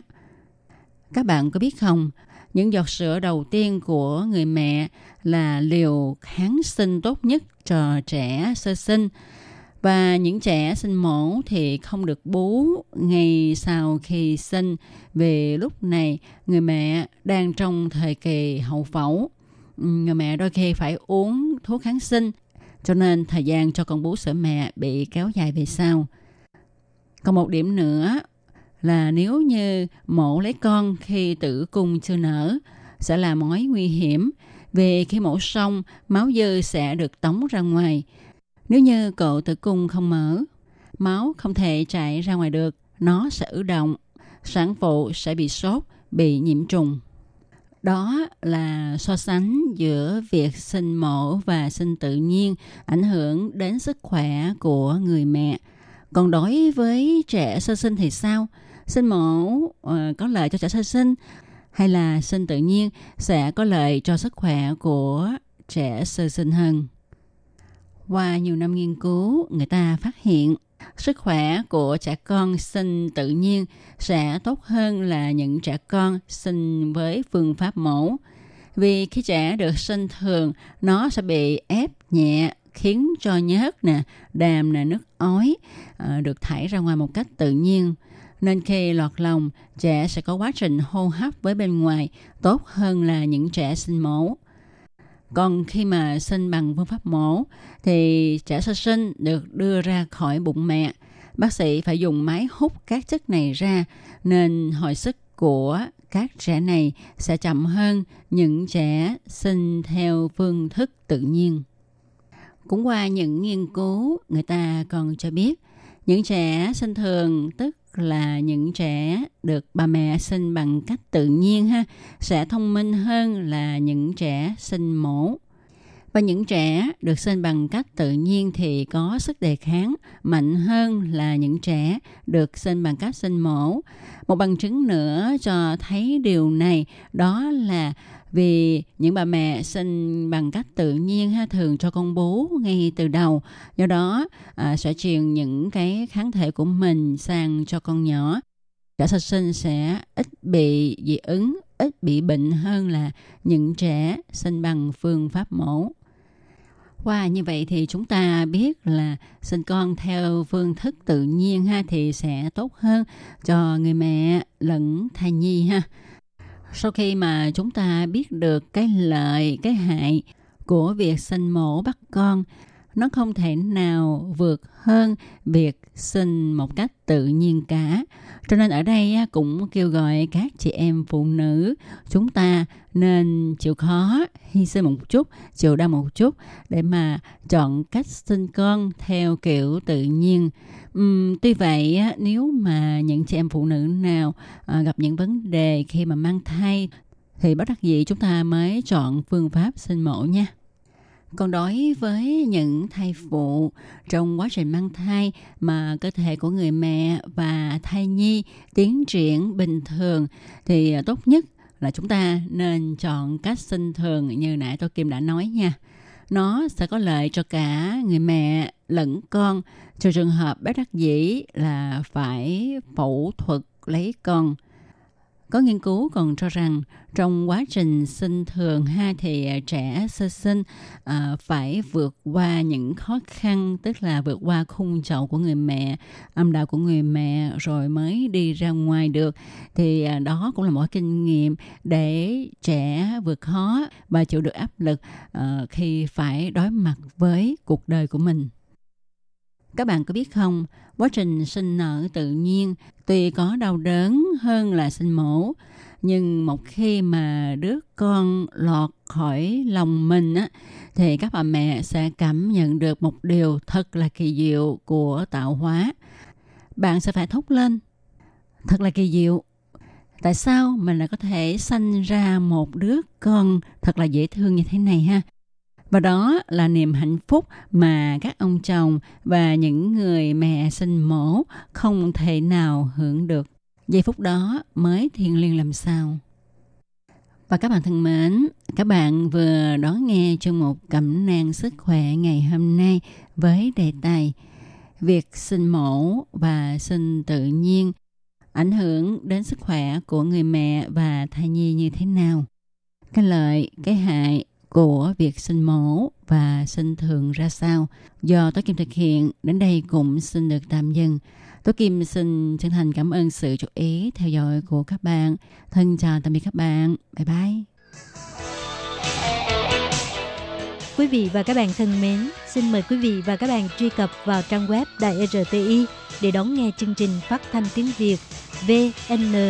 Các bạn có biết không, những giọt sữa đầu tiên của người mẹ là liều kháng sinh tốt nhất cho trẻ sơ sinh. Và những trẻ sinh mổ thì không được bú ngay sau khi sinh vì lúc này người mẹ đang trong thời kỳ hậu phẫu. Người mẹ đôi khi phải uống thuốc kháng sinh cho nên thời gian cho con bú sữa mẹ bị kéo dài về sau còn một điểm nữa là nếu như mổ lấy con khi tử cung chưa nở sẽ là mối nguy hiểm vì khi mổ xong máu dư sẽ được tống ra ngoài nếu như cậu tử cung không mở máu không thể chảy ra ngoài được, nó sẽ ứ động, sản phụ sẽ bị sốt, bị nhiễm trùng. Đó là so sánh giữa việc sinh mổ và sinh tự nhiên ảnh hưởng đến sức khỏe của người mẹ. Còn đối với trẻ sơ sinh thì sao? Sinh mổ uh, ờ, có lợi cho trẻ sơ sinh hay là sinh tự nhiên sẽ có lợi cho sức khỏe của trẻ sơ sinh hơn. Qua nhiều năm nghiên cứu, người ta phát hiện sức khỏe của trẻ con sinh tự nhiên sẽ tốt hơn là những trẻ con sinh với phương pháp mổ. Vì khi trẻ được sinh thường, nó sẽ bị ép nhẹ khiến cho nhớt nè, đàm nè, nước ói à, được thải ra ngoài một cách tự nhiên. Nên khi lọt lòng, trẻ sẽ có quá trình hô hấp với bên ngoài tốt hơn là những trẻ sinh mổ. Còn khi mà sinh bằng phương pháp mổ thì trẻ sơ sinh được đưa ra khỏi bụng mẹ. Bác sĩ phải dùng máy hút các chất này ra nên hồi sức của các trẻ này sẽ chậm hơn những trẻ sinh theo phương thức tự nhiên. Cũng qua những nghiên cứu, người ta còn cho biết những trẻ sinh thường tức là những trẻ được bà mẹ sinh bằng cách tự nhiên ha sẽ thông minh hơn là những trẻ sinh mổ và những trẻ được sinh bằng cách tự nhiên thì có sức đề kháng mạnh hơn là những trẻ được sinh bằng cách sinh mổ. Một bằng chứng nữa cho thấy điều này đó là vì những bà mẹ sinh bằng cách tự nhiên ha, thường cho con bú ngay từ đầu. Do đó à, sẽ truyền những cái kháng thể của mình sang cho con nhỏ. Trẻ sơ sinh sẽ ít bị dị ứng ít bị bệnh hơn là những trẻ sinh bằng phương pháp mổ. Qua wow, như vậy thì chúng ta biết là sinh con theo phương thức tự nhiên ha thì sẽ tốt hơn cho người mẹ lẫn thai nhi ha sau khi mà chúng ta biết được cái lợi cái hại của việc sinh mổ bắt con nó không thể nào vượt hơn việc sinh một cách tự nhiên cả. Cho nên ở đây cũng kêu gọi các chị em phụ nữ chúng ta nên chịu khó, hy sinh một chút, chịu đau một chút để mà chọn cách sinh con theo kiểu tự nhiên. Uhm, tuy vậy nếu mà những chị em phụ nữ nào à, gặp những vấn đề khi mà mang thai thì bất đắc dĩ chúng ta mới chọn phương pháp sinh mổ nha. Còn đối với những thai phụ trong quá trình mang thai mà cơ thể của người mẹ và thai nhi tiến triển bình thường thì à, tốt nhất là chúng ta nên chọn cách sinh thường như nãy tôi Kim đã nói nha. Nó sẽ có lợi cho cả người mẹ lẫn con trừ trường hợp bất đắc dĩ là phải phẫu thuật lấy con. Có nghiên cứu còn cho rằng trong quá trình sinh thường ha thì trẻ sơ sinh à, phải vượt qua những khó khăn tức là vượt qua khung chậu của người mẹ âm đạo của người mẹ rồi mới đi ra ngoài được. Thì à, đó cũng là một kinh nghiệm để trẻ vượt khó và chịu được áp lực à, khi phải đối mặt với cuộc đời của mình các bạn có biết không, quá trình sinh nở tự nhiên tuy có đau đớn hơn là sinh mổ, nhưng một khi mà đứa con lọt khỏi lòng mình á, thì các bà mẹ sẽ cảm nhận được một điều thật là kỳ diệu của tạo hóa. Bạn sẽ phải thốt lên, thật là kỳ diệu. Tại sao mình lại có thể sanh ra một đứa con thật là dễ thương như thế này ha? Và đó là niềm hạnh phúc mà các ông chồng và những người mẹ sinh mổ không thể nào hưởng được. Giây phút đó mới thiêng liêng làm sao. Và các bạn thân mến, các bạn vừa đón nghe chương một cẩm nang sức khỏe ngày hôm nay với đề tài Việc sinh mổ và sinh tự nhiên ảnh hưởng đến sức khỏe của người mẹ và thai nhi như thế nào. Cái lợi, cái hại của việc sinh mổ và sinh thường ra sao do Tố Kim thực hiện đến đây cũng xin được tạm dừng. Tố Kim xin chân thành cảm ơn sự chú ý theo dõi của các bạn. Thân chào tạm biệt các bạn. Bye bye. Quý vị và các bạn thân mến, xin mời quý vị và các bạn truy cập vào trang web Đài RTI để đón nghe chương trình phát thanh tiếng Việt vn.rti.org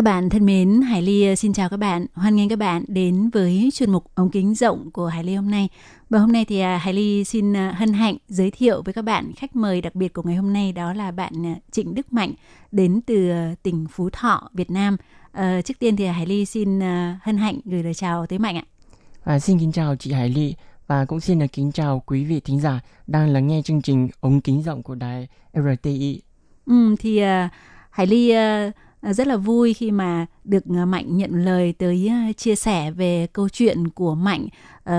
Các bạn thân mến, Hải Ly xin chào các bạn. Hoan nghênh các bạn đến với chuyên mục ống kính rộng của Hải Ly hôm nay. Và hôm nay thì Hải Ly xin hân hạnh giới thiệu với các bạn khách mời đặc biệt của ngày hôm nay đó là bạn Trịnh Đức Mạnh đến từ tỉnh Phú Thọ, Việt Nam. À, trước tiên thì Hải Ly xin hân hạnh gửi lời chào tới Mạnh ạ. À, xin kính chào chị Hải Ly và cũng xin được kính chào quý vị thính giả đang lắng nghe chương trình ống kính rộng của đài RTI. Ừ, thì uh, Hải Ly uh, Ờ, rất là vui khi mà được ờ, Mạnh nhận lời tới ờ, chia sẻ về câu chuyện của Mạnh.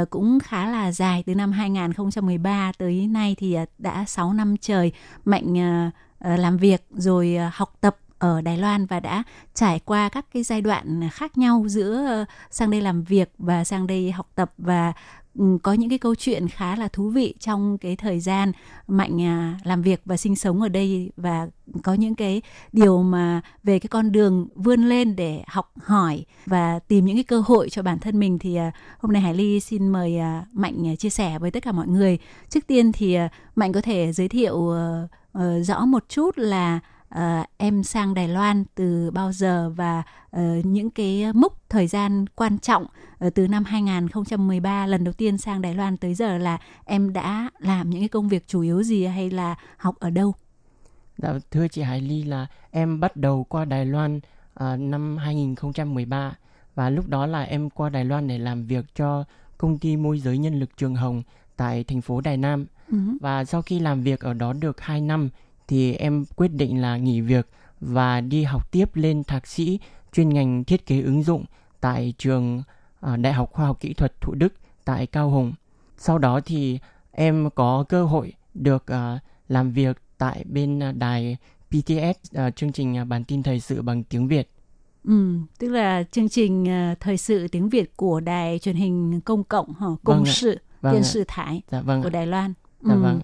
Cũng khá là dài, từ năm 2013 tới nay thì đã 6 năm trời Mạnh làm việc rồi học tập ở Đài Loan và đã trải qua các cái giai đoạn khác nhau giữa ờ, sang đây làm việc và sang đây học tập và ừ, có những cái câu chuyện khá là thú vị trong cái thời gian mạnh à, làm việc và sinh sống ở đây và có những cái điều mà về cái con đường vươn lên để học hỏi và tìm những cái cơ hội cho bản thân mình thì à, hôm nay Hải Ly xin mời à, Mạnh chia sẻ với tất cả mọi người. Trước tiên thì Mạnh có thể giới thiệu ờ, ờ, rõ một chút là uh, em sang Đài Loan từ bao giờ và uh, những cái mốc thời gian quan trọng uh, từ năm 2013 lần đầu tiên sang Đài Loan tới giờ là em đã làm những cái công việc chủ yếu gì hay là học ở đâu? Dạ, thưa chị Hải Ly là em bắt đầu qua Đài Loan uh, năm 2013 và lúc đó là em qua Đài Loan để làm việc cho công ty môi giới nhân lực Trường Hồng tại thành phố Đài Nam. Uh-huh. Và sau khi làm việc ở đó được 2 năm thì em quyết định là nghỉ việc và đi học tiếp lên thạc sĩ chuyên ngành thiết kế ứng dụng tại trường uh, Đại học Khoa học Kỹ thuật Thủ Đức tại Cao Hùng. Sau đó thì em có cơ hội được uh, làm việc tại bên đài PTS uh, chương trình bản tin thời sự bằng tiếng Việt. Ừ, tức là chương trình thời sự tiếng Việt của đài truyền hình công cộng hả? Công vâng sự, vâng Điện sự Thái dạ, vâng của Đài Loan. Dạ, ừ. vâng.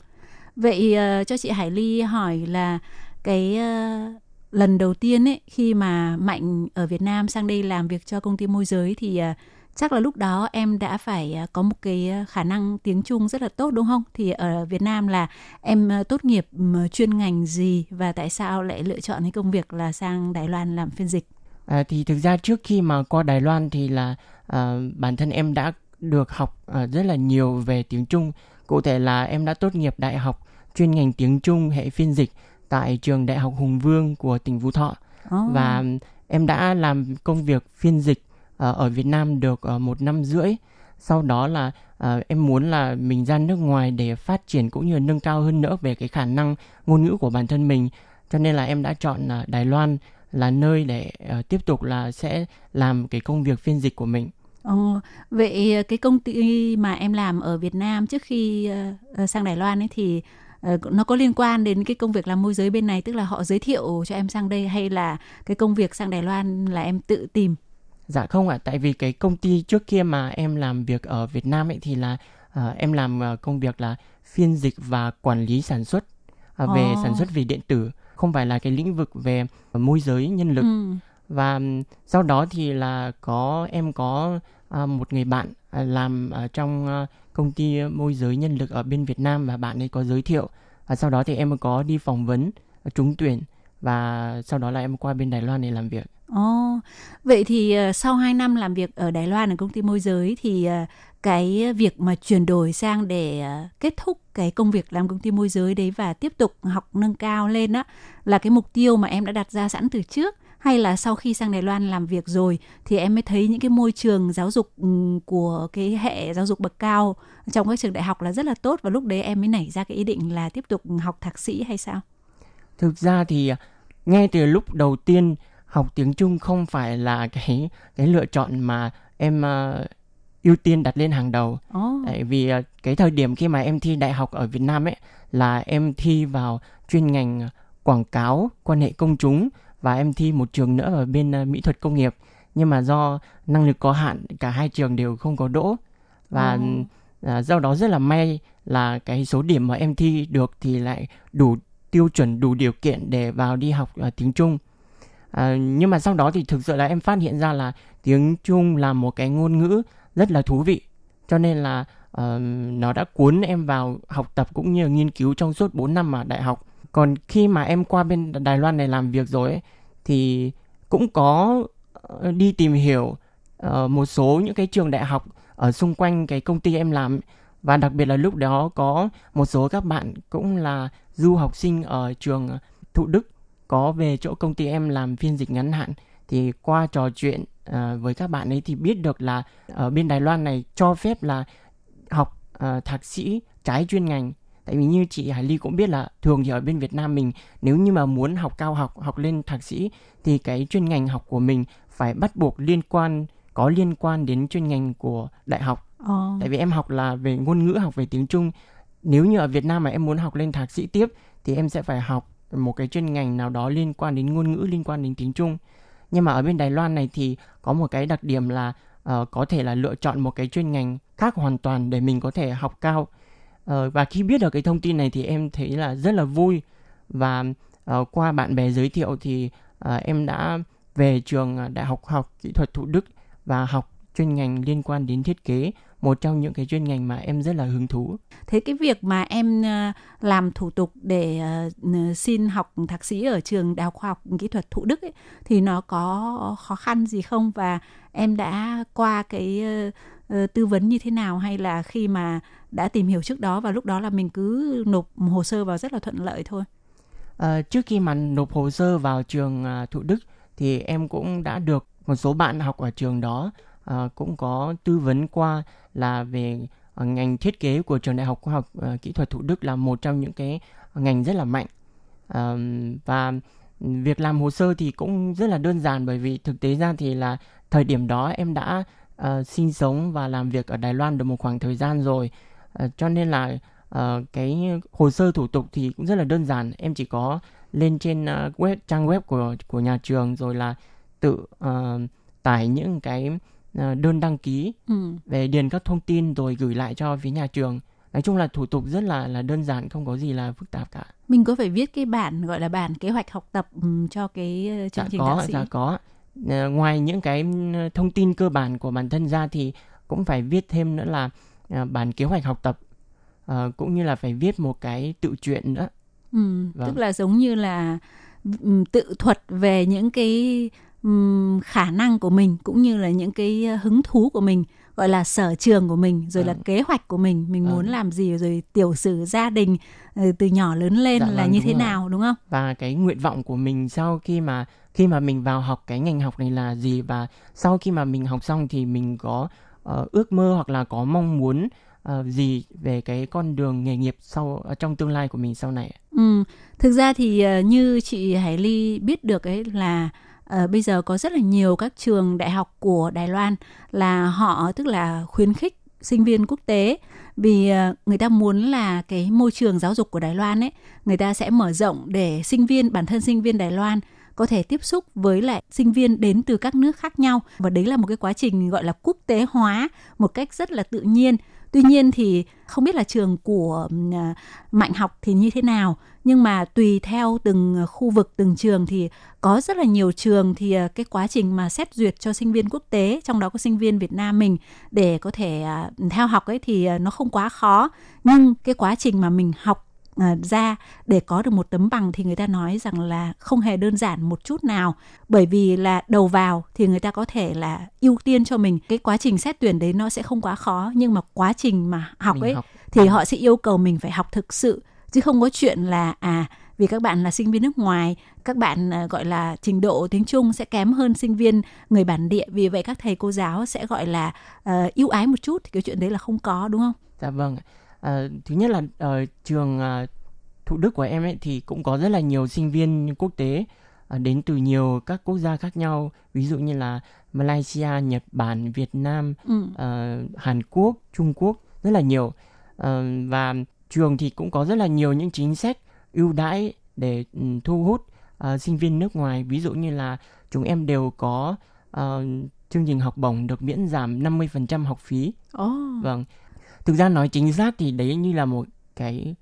Vậy uh, cho chị Hải Ly hỏi là cái uh, lần đầu tiên ấy khi mà Mạnh ở Việt Nam sang đây làm việc cho công ty môi giới thì uh, chắc là lúc đó em đã phải uh, có một cái khả năng tiếng Trung rất là tốt đúng không? Thì ở Việt Nam là em uh, tốt nghiệp chuyên ngành gì và tại sao lại lựa chọn cái công việc là sang Đài Loan làm phiên dịch? À, thì thực ra trước khi mà qua Đài Loan thì là uh, bản thân em đã được học uh, rất là nhiều về tiếng Trung. Cụ thể là em đã tốt nghiệp đại học chuyên ngành tiếng Trung hệ phiên dịch tại trường Đại học Hùng Vương của tỉnh Phú Thọ oh. và em đã làm công việc phiên dịch uh, ở Việt Nam được uh, một năm rưỡi. Sau đó là uh, em muốn là mình ra nước ngoài để phát triển cũng như nâng cao hơn nữa về cái khả năng ngôn ngữ của bản thân mình. Cho nên là em đã chọn Đài Loan là nơi để tiếp tục là sẽ làm cái công việc phiên dịch của mình. Ồ, vậy cái công ty mà em làm ở Việt Nam trước khi sang Đài Loan ấy thì Ờ, nó có liên quan đến cái công việc làm môi giới bên này tức là họ giới thiệu cho em sang đây hay là cái công việc sang Đài Loan là em tự tìm dạ không ạ à, tại vì cái công ty trước kia mà em làm việc ở Việt Nam ấy thì là uh, em làm uh, công việc là phiên dịch và quản lý sản xuất uh, về oh. sản xuất về điện tử không phải là cái lĩnh vực về môi giới nhân lực ừ. và sau đó thì là có em có À, một người bạn à, làm trong à, công ty môi giới nhân lực ở bên Việt Nam và bạn ấy có giới thiệu và sau đó thì em có đi phỏng vấn trúng tuyển và sau đó là em qua bên Đài Loan để làm việc. Ồ, oh, vậy thì sau 2 năm làm việc ở Đài Loan ở công ty môi giới thì cái việc mà chuyển đổi sang để kết thúc cái công việc làm công ty môi giới đấy và tiếp tục học nâng cao lên á là cái mục tiêu mà em đã đặt ra sẵn từ trước hay là sau khi sang Đài Loan làm việc rồi thì em mới thấy những cái môi trường giáo dục ừm, của cái hệ giáo dục bậc cao trong các trường đại học là rất là tốt và lúc đấy em mới nảy ra cái ý định là tiếp tục học thạc sĩ hay sao? Thực ra thì à, ngay từ lúc đầu tiên học tiếng Trung không phải là cái cái lựa chọn mà em à, ưu tiên đặt lên hàng đầu. Ồ. Tại vì à, cái thời điểm khi mà em thi đại học ở Việt Nam ấy là em thi vào chuyên ngành quảng cáo, quan hệ công chúng và em thi một trường nữa ở bên à, mỹ thuật công nghiệp. Nhưng mà do năng lực có hạn, cả hai trường đều không có đỗ và à, do đó rất là may là cái số điểm mà em thi được thì lại đủ tiêu chuẩn đủ điều kiện để vào đi học à, tiếng Trung. À, nhưng mà sau đó thì thực sự là em phát hiện ra là tiếng Trung là một cái ngôn ngữ rất là thú vị. Cho nên là ờ, nó đã cuốn em vào học tập cũng như nghiên cứu trong suốt 4 năm ở đại học. Còn khi mà em qua bên Đài Loan này làm việc rồi ấy, thì cũng có ờ, đi tìm hiểu uh, một số những cái trường đại học ở xung quanh cái công ty em làm và đặc biệt là lúc đó có một số các bạn cũng là du học sinh ở trường Thụ Đức có về chỗ công ty em làm phiên dịch ngắn hạn. Thì qua trò chuyện uh, với các bạn ấy thì biết được là ở bên Đài Loan này cho phép là học uh, thạc sĩ trái chuyên ngành tại vì như chị Hải Ly cũng biết là thường thì ở bên Việt Nam mình nếu như mà muốn học cao học học lên thạc sĩ thì cái chuyên ngành học của mình phải bắt buộc liên quan có liên quan đến chuyên ngành của đại học. Ồ. tại vì em học là về ngôn ngữ học về tiếng Trung. Nếu như ở Việt Nam mà em muốn học lên thạc sĩ tiếp thì em sẽ phải học một cái chuyên ngành nào đó liên quan đến ngôn ngữ liên quan đến tiếng Trung. Nhưng mà ở bên Đài Loan này thì có một cái đặc điểm là ờ, có thể là lựa chọn một cái chuyên ngành khác hoàn toàn để mình có thể học cao uh, và khi biết được cái thông tin này thì em thấy là rất là vui và uh, qua bạn bè giới thiệu thì uh, em đã về trường Đại học học Kỹ thuật thủ Đức và học chuyên ngành liên quan đến thiết kế, một trong những cái chuyên ngành mà em rất là hứng thú. Thế cái việc mà em làm thủ tục để xin học thạc sĩ ở trường Đại học Khoa học Kỹ thuật Thụ Đức ấy, thì nó có khó khăn gì không và em đã qua cái Ờ, tư vấn như thế nào hay là khi mà đã tìm hiểu trước đó và lúc đó là mình cứ nộp hồ sơ vào rất là thuận lợi thôi. à, trước khi mà nộp hồ sơ vào trường à, Thụ Đức thì em cũng đã được một số bạn học ở trường đó à, cũng có tư vấn qua là về à, ngành thiết kế của trường Đại học Khoa học à, Kỹ thuật Thụ Đức là một trong những cái ngành rất là mạnh à, và việc làm hồ sơ thì cũng rất là đơn giản bởi vì thực tế ra thì là thời điểm đó em đã à, sinh sống và làm việc ở Đài Loan được một khoảng thời gian rồi. À, cho nên là Ờ, cái hồ sơ thủ tục thì cũng rất là đơn giản. Em chỉ có lên trên ờ, web trang web của của nhà trường rồi là tự ờ, tải những cái ờ, đơn đăng ký Ừ. về điền các thông tin rồi gửi lại cho phía nhà trường. Nói chung là thủ tục rất là là đơn giản không có gì là phức tạp cả. Mình có phải viết cái bản gọi là bản kế hoạch học tập ừm, cho cái chương dạ trình có thạc sĩ. dạ có ngoài những cái ừ, thông tin cơ bản của bản thân ra thì cũng phải viết thêm nữa là ờ, bản kế hoạch học tập Ờ, cũng như là phải viết một cái tự truyện nữa Ừ, Vâng. tức là giống như là ừm, tự thuật về những cái ừm, khả năng của mình cũng như là những cái ờ, hứng thú của mình gọi là sở trường của mình rồi là Vâng. kế hoạch của mình mình Vâng. muốn làm gì rồi tiểu sử gia đình ờ, từ nhỏ lớn lên Dạ là vâng, như thế rồi. nào đúng không? và cái nguyện vọng của mình sau khi mà khi mà mình vào học cái ngành học này là gì? Và sau khi mà mình học xong thì mình có uh, ước mơ hoặc là có mong muốn uh, gì về cái con đường nghề nghiệp sau uh, trong tương lai của mình sau này Ừ, thực ra thì uh, như chị Hải Ly biết được ấy là uh, bây giờ có rất là nhiều các trường đại học của Đài Loan là họ tức là khuyến khích sinh viên quốc tế vì người ta muốn là cái môi trường giáo dục của Đài Loan ấy người ta sẽ mở rộng để sinh viên bản thân sinh viên Đài Loan có thể tiếp xúc với lại sinh viên đến từ các nước khác nhau. Và đấy là một cái quá trình gọi là quốc tế hóa một cách rất là tự nhiên. Tuy nhiên thì không biết là trường của à, mạnh học thì như thế nào. Nhưng mà tùy theo từng khu vực, từng trường thì có rất là nhiều trường thì à, cái quá trình mà xét duyệt cho sinh viên quốc tế, trong đó có sinh viên Việt Nam mình, để có thể à, theo học ấy thì nó không quá khó. Nhưng cái quá trình mà mình học ra để có được một tấm bằng thì người ta nói rằng là không hề đơn giản một chút nào bởi vì là đầu vào thì người ta có thể là ưu tiên cho mình cái quá trình xét tuyển đấy nó sẽ không quá khó nhưng mà quá trình mà học Mình ấy học. thì họ sẽ yêu cầu mình phải học thực sự chứ không có chuyện là à vì các bạn là sinh viên nước ngoài các bạn à, gọi là trình độ tiếng Trung sẽ kém hơn sinh viên người bản địa vì vậy các thầy cô giáo sẽ gọi là ờ, ưu ái một chút thì cái chuyện đấy là không có đúng không? Dạ vâng. À, thứ nhất là ở trường à, Thủ Đức của em ấy thì cũng có rất là nhiều sinh viên quốc tế à, đến từ nhiều các quốc gia khác nhau, ví dụ như là Malaysia, Nhật Bản, Việt Nam, Ừ. à, Hàn Quốc, Trung Quốc rất là nhiều. À, và trường thì cũng có rất là nhiều những chính sách ưu đãi để ừ, thu hút à, sinh viên nước ngoài, ví dụ như là chúng em đều có à, chương trình học bổng được miễn giảm 50% học phí. Ồ. Vâng. Thực ra nói chính xác thì đấy như là một cái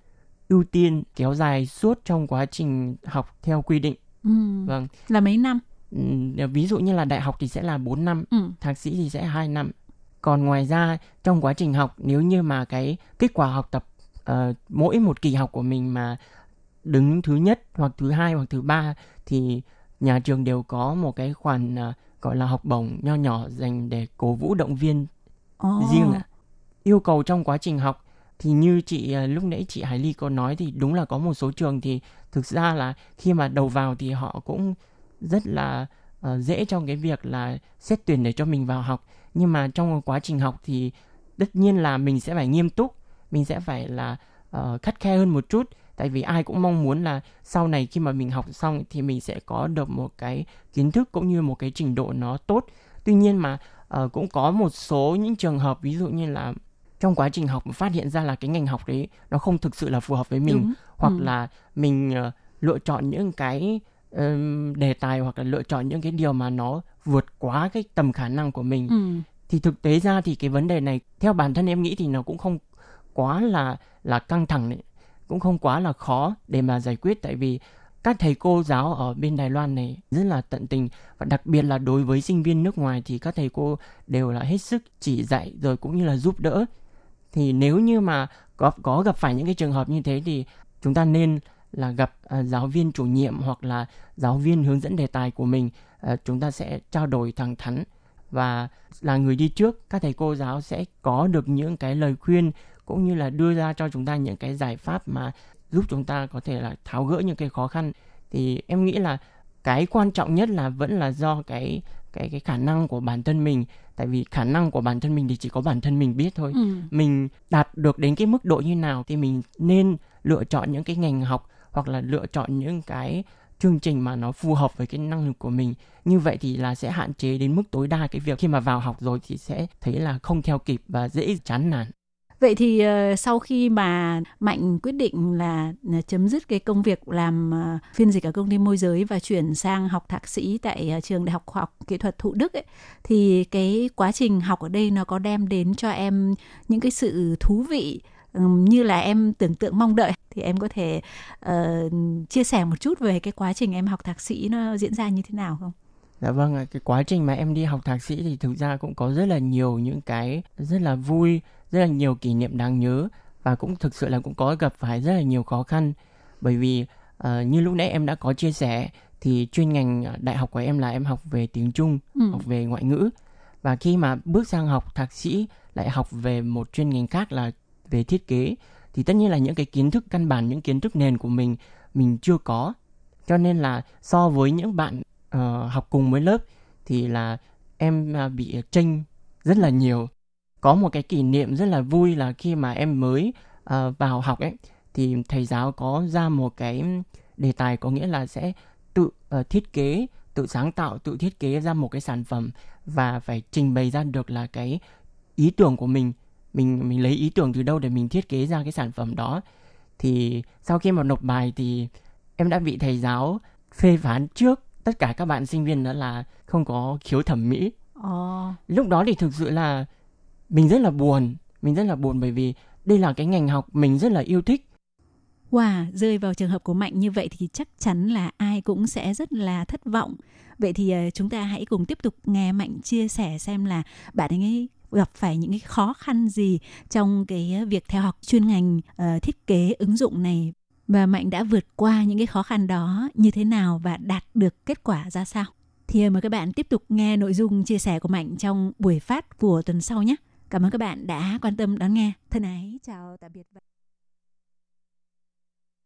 ưu tiên kéo dài suốt trong quá trình học theo quy định. Ừ. Vâng. Là mấy năm? Ừm, Ví dụ như là đại học thì sẽ là 4 năm, Ừ. thạc sĩ thì sẽ 2 năm. Còn ngoài ra trong quá trình học nếu như mà cái kết quả học tập ờ, mỗi một kỳ học của mình mà đứng thứ nhất hoặc thứ hai hoặc thứ ba thì nhà trường đều có một cái khoản ờ, gọi là học bổng nho nhỏ dành để cổ vũ động viên Ồ. riêng ạ. Yêu cầu trong quá trình học. Thì như chị à, lúc nãy chị Hải Ly có nói thì đúng là có một số trường thì thực ra là khi mà đầu vào thì họ cũng rất là uh, dễ trong cái việc là xét tuyển để cho mình vào học. Nhưng mà trong quá trình học thì tất nhiên là mình sẽ phải nghiêm túc mình sẽ phải là uh, khắt khe hơn một chút. Tại vì ai cũng mong muốn là sau này khi mà mình học xong thì mình sẽ có được một cái kiến thức cũng như một cái trình độ nó tốt. Tuy nhiên mà uh, cũng có một số những trường hợp ví dụ như là trong quá trình học phát hiện ra là cái ngành học đấy nó không thực sự là phù hợp với mình Đúng. hoặc Ừ. là mình ờ, lựa chọn những cái ừm, đề tài hoặc là lựa chọn những cái điều mà nó vượt quá cái tầm khả năng của mình Ừ. thì thực tế ra thì cái vấn đề này theo bản thân em nghĩ thì nó cũng không quá là là căng thẳng đấy cũng không quá là khó để mà giải quyết tại vì các thầy cô giáo ở bên Đài Loan này rất là tận tình và đặc biệt là đối với sinh viên nước ngoài thì các thầy cô đều là hết sức chỉ dạy rồi cũng như là giúp đỡ thì nếu như mà có có gặp phải những cái trường hợp như thế thì chúng ta nên là gặp uh, giáo viên chủ nhiệm hoặc là giáo viên hướng dẫn đề tài của mình. Uh, chúng ta sẽ trao đổi thẳng thắn và là người đi trước. Các thầy cô giáo sẽ có được những cái lời khuyên cũng như là đưa ra cho chúng ta những cái giải pháp mà giúp chúng ta có thể là tháo gỡ những cái khó khăn. Thì em nghĩ là cái quan trọng nhất là vẫn là do cái cái cái khả năng của bản thân mình. Tại vì khả năng của bản thân mình thì chỉ có bản thân mình biết thôi. Ừ. mình đạt được đến cái mức độ như nào thì mình nên lựa chọn những cái ngành học hoặc là lựa chọn những cái chương trình mà nó phù hợp với cái năng lực của mình. Như vậy thì là sẽ hạn chế đến mức tối đa cái việc khi mà vào học rồi thì sẽ thấy là không theo kịp và dễ chán nản Vậy thì uh, sau khi mà Mạnh quyết định là ờ, chấm dứt cái công việc làm uh, phiên dịch ở công ty môi giới và chuyển sang học thạc sĩ tại uh, trường Đại học Khoa học Kỹ thuật Thụ Đức ấy, thì cái quá trình học ở đây nó có đem đến cho em những cái sự thú vị như là em tưởng tượng mong đợi thì em có thể uh, chia sẻ một chút về cái quá trình em học thạc sĩ nó diễn ra như thế nào không? Dạ vâng cái quá trình mà em đi học thạc sĩ thì thực ra cũng có rất là nhiều những cái rất là vui, rất là nhiều kỷ niệm đáng nhớ và cũng thực sự là cũng có gặp phải rất là nhiều khó khăn. Bởi vì ờ, như lúc nãy em đã có chia sẻ thì chuyên ngành ờ, đại học của em là em học về tiếng Trung, Ừ. học về ngoại ngữ. Và khi mà bước sang học thạc sĩ lại học về một chuyên ngành khác là về thiết kế thì tất nhiên là những cái kiến thức căn bản, những kiến thức nền của mình mình chưa có. Cho nên là so với những bạn uh, học cùng với lớp thì là em uh, bị tranh rất là nhiều. Có một cái kỷ niệm rất là vui là khi mà em mới uh, vào học ấy thì thầy giáo có ra một cái đề tài có nghĩa là sẽ tự uh, thiết kế tự sáng tạo tự thiết kế ra một cái sản phẩm và phải trình bày ra được là cái ý tưởng của mình. Mình mình lấy ý tưởng từ đâu để mình thiết kế ra cái sản phẩm đó. Thì sau khi mà nộp bài thì em đã bị thầy giáo phê phán trước tất cả các bạn sinh viên đó là không có khiếu thẩm mỹ Ồ. lúc đó thì thực sự là mình rất là buồn mình rất là buồn bởi vì đây là cái ngành học mình rất là yêu thích Wow, rơi vào trường hợp của Mạnh như vậy thì chắc chắn là ai cũng sẽ rất là thất vọng. Vậy thì ờ, chúng ta hãy cùng tiếp tục nghe Mạnh chia sẻ xem là bạn ấy gặp phải những cái khó khăn gì trong cái việc theo học chuyên ngành ờ, thiết kế ứng dụng này và Mạnh đã vượt qua những cái khó khăn đó như thế nào và đạt được kết quả ra sao. Thì mời các bạn tiếp tục nghe nội dung chia sẻ của Mạnh trong buổi phát của tuần sau nhé. Cảm ơn các bạn đã quan tâm đón nghe. Thân ái, chào tạm biệt.